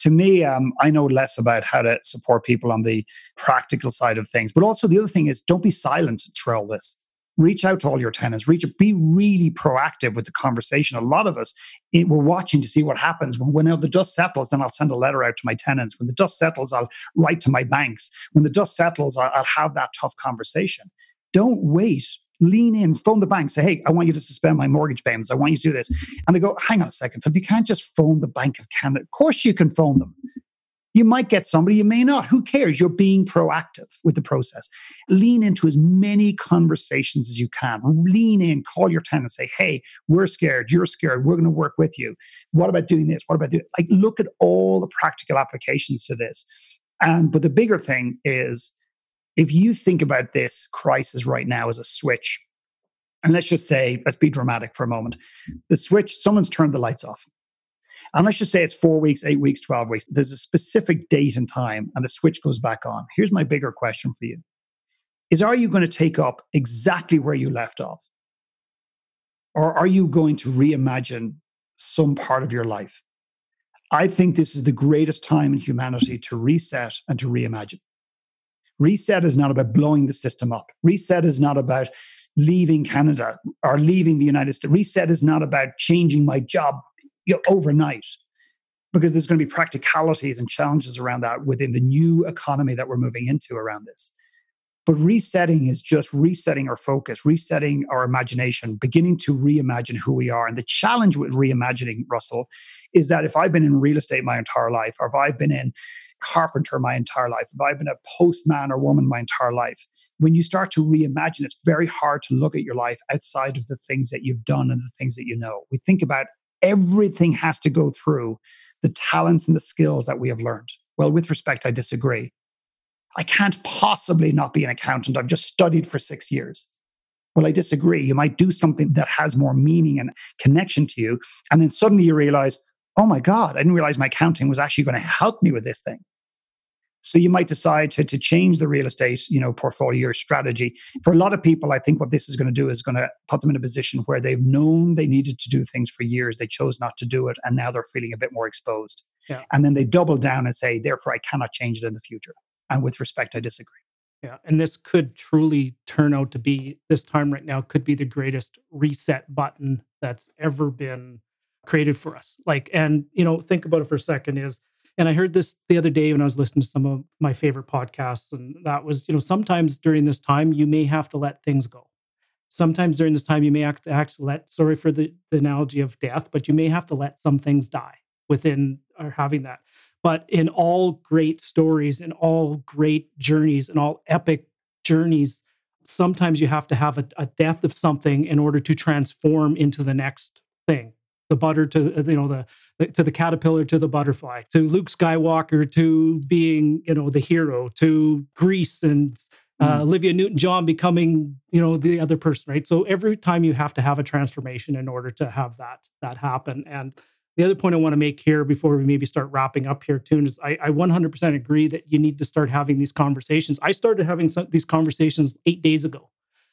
To me, um, I know less about how to support people on the practical side of things, but also the other thing is don't be silent through all this reach out to all your tenants reach be really proactive with the conversation. A lot of us it, we're watching to see what happens. When, when the dust settles then i'll send a letter out to my tenants. When the dust settles i'll write to my banks. When the dust settles i'll, I'll have that tough conversation. Don't wait. Lean in, phone the bank, say, hey, I want you to suspend my mortgage payments. I want you to do this. And they go, hang on a second, Philip, you can't just phone the Bank of Canada. Of course you can phone them. You might get somebody, you may not. Who cares? You're being proactive with the process. Lean into as many conversations as you can. Lean in, call your tenant, say, hey, we're scared, you're scared, we're going to work with you. What about doing this? What about doing like look at all the practical applications to this. And but the bigger thing is if you think about this crisis right now as a switch, and let's just say, let's be dramatic for a moment, the switch, someone's turned the lights off and let's just say it's four weeks, eight weeks, 12 weeks. There's a specific date and time, and the switch goes back on. Here's my bigger question for you is are you going to take up exactly where you left off? Or are you going to reimagine some part of your life? I think this is the greatest time in humanity to reset and to reimagine. Reset is not about blowing the system up. Reset is not about leaving Canada or leaving the United States. Reset is not about changing my job you know, overnight because there's going to be practicalities and challenges around that within the new economy that we're moving into around this. But resetting is just resetting our focus, resetting our imagination, beginning to reimagine who we are. And the challenge with reimagining, Russell, is that if I've been in real estate my entire life, or if I've been in carpenter my entire life, if I've been a postman or woman my entire life, when you start to reimagine, it's very hard to look at your life outside of the things that you've done and the things that you know. We think about everything has to go through the talents and the skills that we have learned. Well, with respect, I disagree. I can't possibly not be an accountant. I've just studied for six years. Well, I disagree. You might do something that has more meaning and connection to you. And then suddenly you realize, oh my God, I didn't realize my accounting was actually going to help me with this thing. So you might decide to, to change the real estate, you know, portfolio or strategy. For a lot of people, I think what this is going to do is going to put them in a position where they've known they needed to do things for years. They chose not to do it. And now they're feeling a bit more exposed. Yeah. And then they double down and say, therefore, I cannot change it in the future. And with respect, I disagree. Yeah. And this could truly turn out to be, this time right now, could be the greatest reset button that's ever been created for us. Like, and, you know, think about it for a second is, and I heard this the other day when I was listening to some of my favorite podcasts. And that was, you know, sometimes during this time, you may have to let things go. Sometimes during this time, you may have to actually let, sorry for the, the analogy of death, but you may have to let some things die within or having that. But in all great stories and all great journeys and all epic journeys, sometimes you have to have a, a death of something in order to transform into the next thing the butter to uh, you know the, the, to the caterpillar to the butterfly to Luke Skywalker to being you know the hero to Grease and uh, mm. Olivia Newton John becoming you know the other person right so every time you have to have a transformation in order to have that that happen and the other point I want to make here before we maybe start wrapping up here too is I, I 100% agree that you need to start having these conversations. I started having some, these conversations eight days ago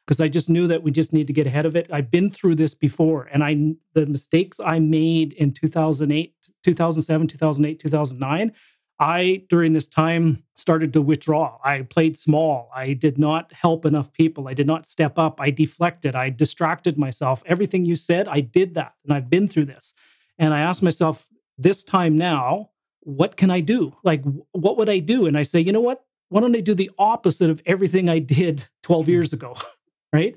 because I just knew that we just need to get ahead of it. I've been through this before, and I the mistakes I made in 2008, 2007, 2008, 2009. I, during this time, started to withdraw. I played small. I did not help enough people. I did not step up. I deflected. I distracted myself. Everything you said, I did that. And I've been through this. And I asked myself, this time now, what can I do? Like, what would I do? And I say, you know what? Why don't I do the opposite of everything I did 12 years ago? Right?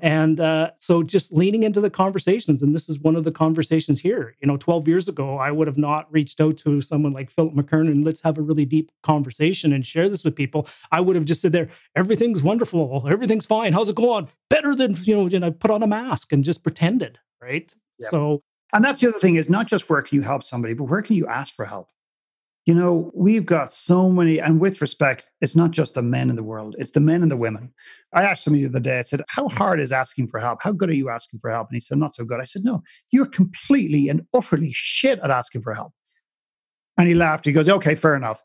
And uh, so just leaning into the conversations, and this is one of the conversations here. You know, 12 years ago, I would have not reached out to someone like Philip McKernan, let's have a really deep conversation and share this with people. I would have just said there, everything's wonderful, everything's fine. How's it going? Better than, you know, and I put on a mask and just pretended, right? Yep. So and that's the other thing is not just where can you help somebody, but where can you ask for help? You know, we've got so many, and with respect, it's not just the men in the world, it's the men and the women. I asked somebody the other day, I said, How hard is asking for help? How good are you asking for help? And he said, Not so good. I said, No, you're completely and utterly shit at asking for help. And he laughed. He goes, Okay, fair enough.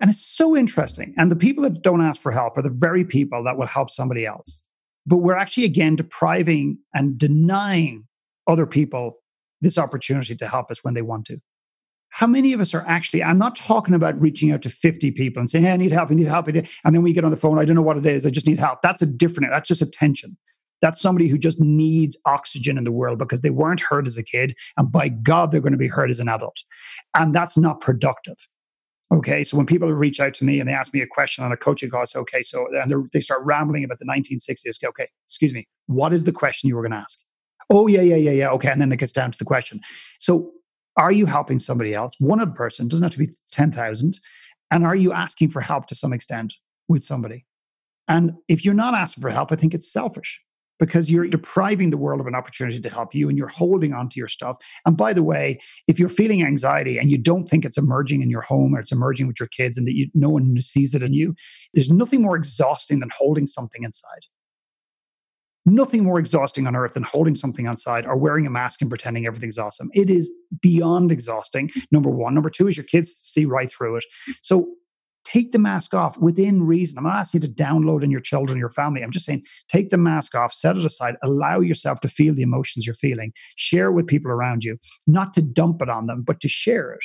And it's so interesting. And the people that don't ask for help are the very people that will help somebody else. But we're actually, again, depriving and denying other people this opportunity to help us when they want to how many of us are actually i'm not talking about reaching out to 50 people and saying hey i need help i need help and then we get on the phone i don't know what it is i just need help that's a different that's just attention That's somebody who just needs oxygen in the world because they weren't heard as a kid. And by God, they're going to be heard as an adult. And that's not productive. Okay, so when people reach out to me and they ask me a question on a coaching call, I okay, so and they start rambling about the 1960s. Okay, excuse me, what is the question you were going to ask? Oh, yeah, yeah, yeah, yeah. Okay, and then it gets down to the question. So, are you helping somebody else? One other person doesn't have to be 10,000. And are you asking for help to some extent with somebody? And if you're not asking for help, I think it's selfish because you're depriving the world of an opportunity to help you and you're holding on to your stuff. And by the way, if you're feeling anxiety and you don't think it's emerging in your home or it's emerging with your kids and that you, no one sees it in you, there's nothing more exhausting than holding something inside. Nothing more exhausting on earth than holding something inside or wearing a mask and pretending everything's awesome. It is beyond exhausting. Number one. Number two is your kids see right through it. So take the mask off within reason. I'm not asking you to download in your children, your family. I'm just saying take the mask off, set it aside, allow yourself to feel the emotions you're feeling, share with people around you, not to dump it on them, but to share it.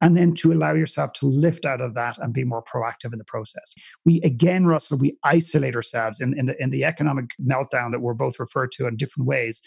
And then to allow yourself to lift out of that and be more proactive in the process. We again, Russell, we isolate ourselves in, in, the, in the economic meltdown that we're both referred to in different ways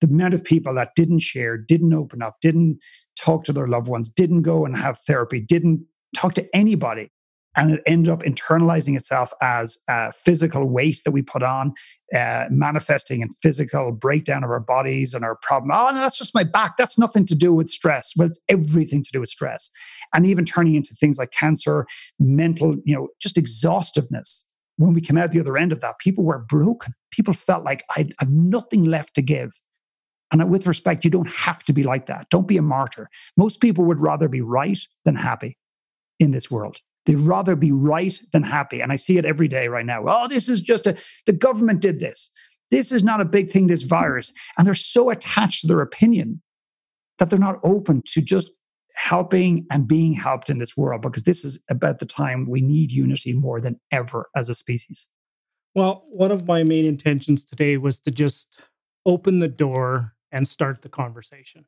the amount of people that didn't share, didn't open up, didn't talk to their loved ones, didn't go and have therapy, didn't talk to anybody and it ended up internalizing itself as a physical weight that we put on, uh, manifesting in physical breakdown of our bodies and our problem. Oh, no, that's just my back. That's nothing to do with stress. Well, it's everything to do with stress, and even turning into things like cancer, mental, you know, just exhaustiveness. When we came out the other end of that, people were broken. People felt like I have nothing left to give. And with respect, you don't have to be like that. Don't be a martyr. Most people would rather be right than happy in this world. They'd rather be right than happy. And I see it every day right now. Oh, this is just a, the government did this. This is not a big thing, this virus. And they're so attached to their opinion that they're not open to just helping and being helped in this world because this is about the time we need unity more than ever as a species. Well, one of my main intentions today was to just open the door and start the conversation.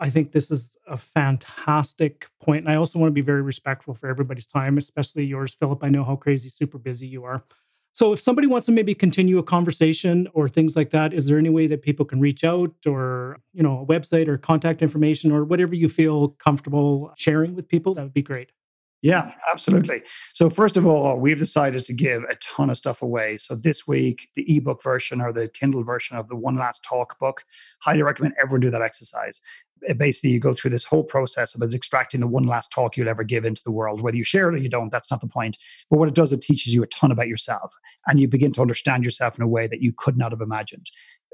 I think this is a fantastic point. And I also want to be very respectful for everybody's time, especially yours, Philip. I know how crazy, super busy you are. So if somebody wants to maybe continue a conversation or things like that, is there any way that people can reach out or, you know, a website or contact information or whatever you feel comfortable sharing with people? That would be great. Yeah, absolutely. So, first of all, we've decided to give a ton of stuff away. So, this week, the ebook version or the Kindle version of the One Last Talk book, highly recommend everyone do that exercise. Basically you go through this whole process of extracting the one last talk you'll ever give into the world whether you share it or you don't that's not the point but what it does it teaches you a ton about yourself and you begin to understand yourself in a way that you could not have imagined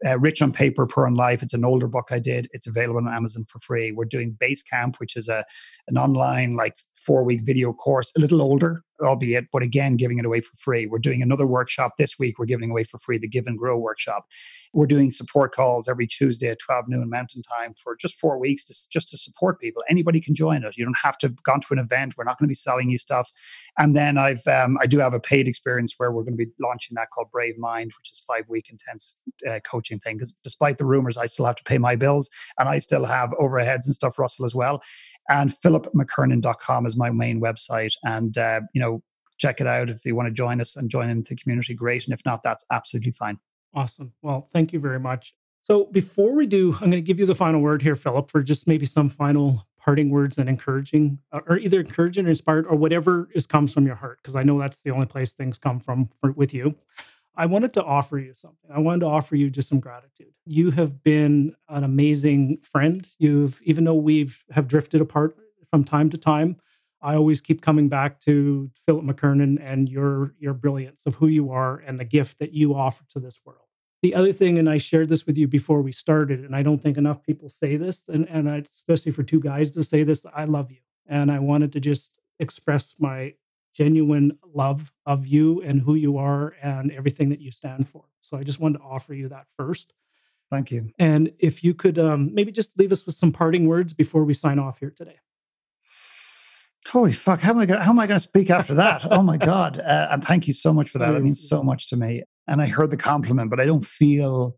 uh, Rich on Paper, Poor on Life. It's an older book I did. It's available on Amazon for free. We're doing Basecamp, which is a an online like four week video course, a little older, albeit, but again, giving it away for free. We're doing another workshop this week. We're giving away for free the Give and Grow workshop. We're doing support calls every Tuesday at 12 noon Mountain Time for just four weeks to, just to support people. Anybody can join it. You don't have to have gone to an event. We're not going to be selling you stuff. And then I've um, I do have a paid experience where we're going to be launching that called Brave Mind, which is five week intense uh, coaching thing. Because despite the rumors, I still have to pay my bills and I still have overheads and stuff, Russell, as well. And philipmckernan.com is my main website. And, uh, you know, check it out if you want to join us and join into the community. Great. And if not, that's absolutely fine. Awesome. Well, thank you very much. So before we do, I'm going to give you the final word here, Philip, for just maybe some final parting words and encouraging, uh, or either encouraging or inspired, or whatever is comes from your heart, because I know that's the only place things come from for, with you. I wanted to offer you something. I wanted to offer you just some gratitude. You have been an amazing friend. You've, even though we've have drifted apart from time to time, I always keep coming back to Philip McKernan and your your brilliance of who you are and the gift that you offer to this world. The other thing, and I shared this with you before we started, and I don't think enough people say this, and, and especially for two guys to say this, I love you. And I wanted to just express my genuine love of you and who you are and everything that you stand for. So I just wanted to offer you that first. Thank you. And if you could um, maybe just leave us with some parting words before we sign off here today. Holy fuck! How am I going? How am I going to speak after that? oh my god! Uh, and thank you so much for that. It means so much to me and I heard the compliment, but I don't feel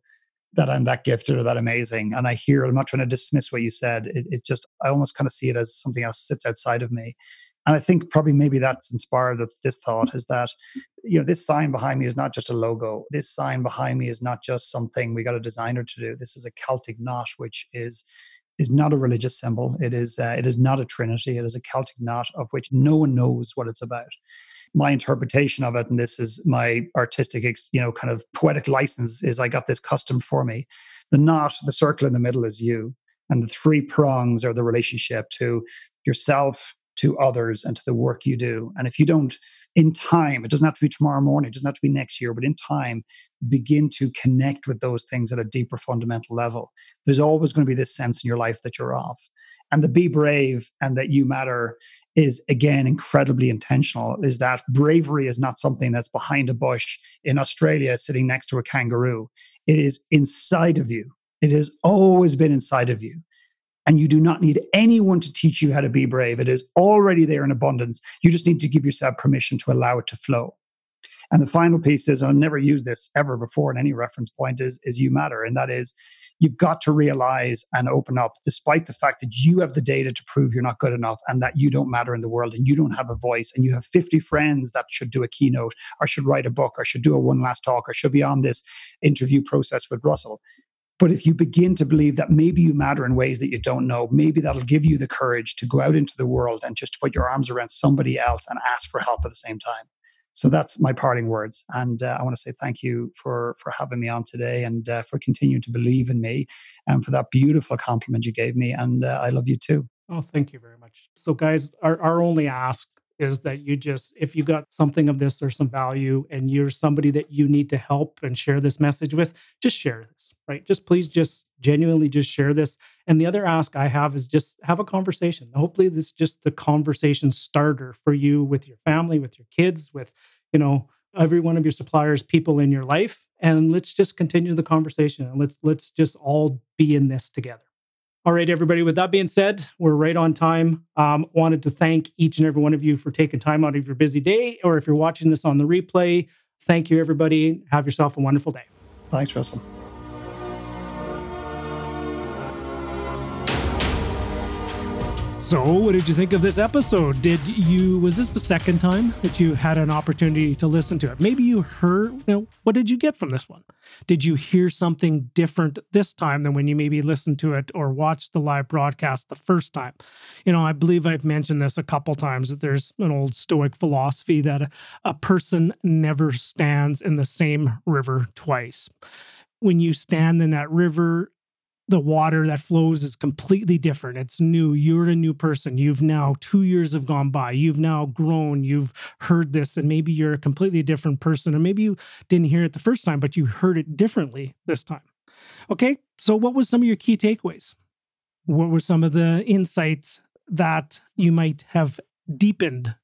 that I'm that gifted or that amazing. And I hear, I'm not trying to dismiss what you said. It, it just, I almost kind of see it as something else sits outside of me. and I think probably maybe that's inspired this thought is that, you know, this sign behind me is not just a logo. This sign behind me is not just something we got a designer to do. This is a Celtic knot, which is is not a religious symbol. It is uh, it is not a trinity. It is a Celtic knot of which no one knows what it's about. My interpretation of it, and this is my artistic, you know, kind of poetic license, is I got this custom for me. The knot, the circle in the middle, is you, and the three prongs are the relationship to yourself, to others and to the work you do. And if you don't, in time, it doesn't have to be tomorrow morning, it doesn't have to be next year, but in time, begin to connect with those things at a deeper fundamental level, there's always going to be this sense in your life that you're off. And the be brave and that you matter is, again, incredibly intentional. Is that bravery is not something that's behind a bush in Australia sitting next to a kangaroo, it is inside of you. It has always been inside of you and you do not need anyone to teach you how to be brave. It is already there in abundance. You just need to give yourself permission to allow it to flow. And the final piece is, I've never used this ever before in any reference point, is, is you matter. And that is, you've got to realize and open up, despite the fact that you have the data to prove you're not good enough and that you don't matter in the world and you don't have a voice and you have 50 friends that should do a keynote or should write a book or should do a one last talk or should be on this interview process with Russell. But if you begin to believe that maybe you matter in ways that you don't know, maybe that'll give you the courage to go out into the world and just put your arms around somebody else and ask for help at the same time. So that's my parting words, and uh, I want to say thank you for for having me on today and uh, for continuing to believe in me, and for that beautiful compliment you gave me. And uh, I love you too. Oh, thank you very much. So, guys, our, our only ask is that you just if you got something of this or some value and you're somebody that you need to help and share this message with just share this right just please just genuinely just share this and the other ask i have is just have a conversation hopefully this is just the conversation starter for you with your family with your kids with you know every one of your suppliers people in your life and let's just continue the conversation and let's let's just all be in this together all right, everybody. With that being said, we're right on time. Um, wanted to thank each and every one of you for taking time out of your busy day, or if you're watching this on the replay, thank you, everybody. Have yourself a wonderful day. Thanks, Russell. So, what did you think of this episode? Did you was this the second time that you had an opportunity to listen to it? Maybe you heard, you know, what did you get from this one? Did you hear something different this time than when you maybe listened to it or watched the live broadcast the first time? You know, I believe I've mentioned this a couple times that there's an old stoic philosophy that a, a person never stands in the same river twice when you stand in that river the water that flows is completely different. It's new. You're a new person. You've now, two years have gone by. You've now grown. You've heard this, and maybe you're a completely different person, or maybe you didn't hear it the first time, but you heard it differently this time. Okay, so what was some of your key takeaways? What were some of the insights that you might have deepened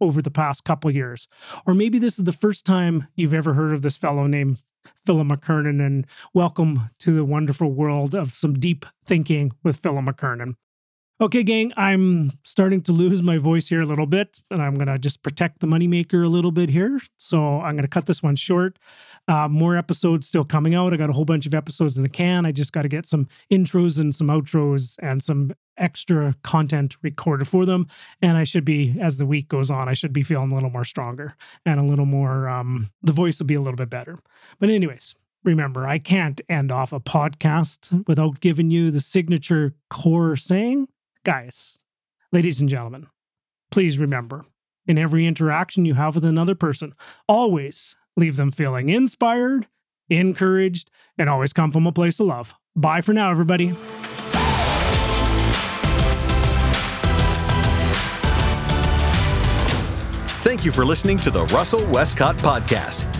over the past couple years. Or maybe this is the first time you've ever heard of this fellow named Philip McKernan, and welcome to the wonderful world of some deep thinking with Philip McKernan. Okay, gang, I'm starting to lose my voice here a little bit, and I'm going to just protect the moneymaker a little bit here. So I'm going to cut this one short. Uh, more episodes still coming out. I got a whole bunch of episodes in the can. I just got to get some intros and some outros and some extra content recorded for them. And I should be, as the week goes on, I should be feeling a little more stronger and a little more, um, the voice will be a little bit better. But, anyways, remember, I can't end off a podcast without giving you the signature core saying Guys, ladies and gentlemen, please remember in every interaction you have with another person, always leave them feeling inspired, encouraged, and always come from a place of love. Bye for now, everybody. Thank you for listening to the Russell Westcott Podcast.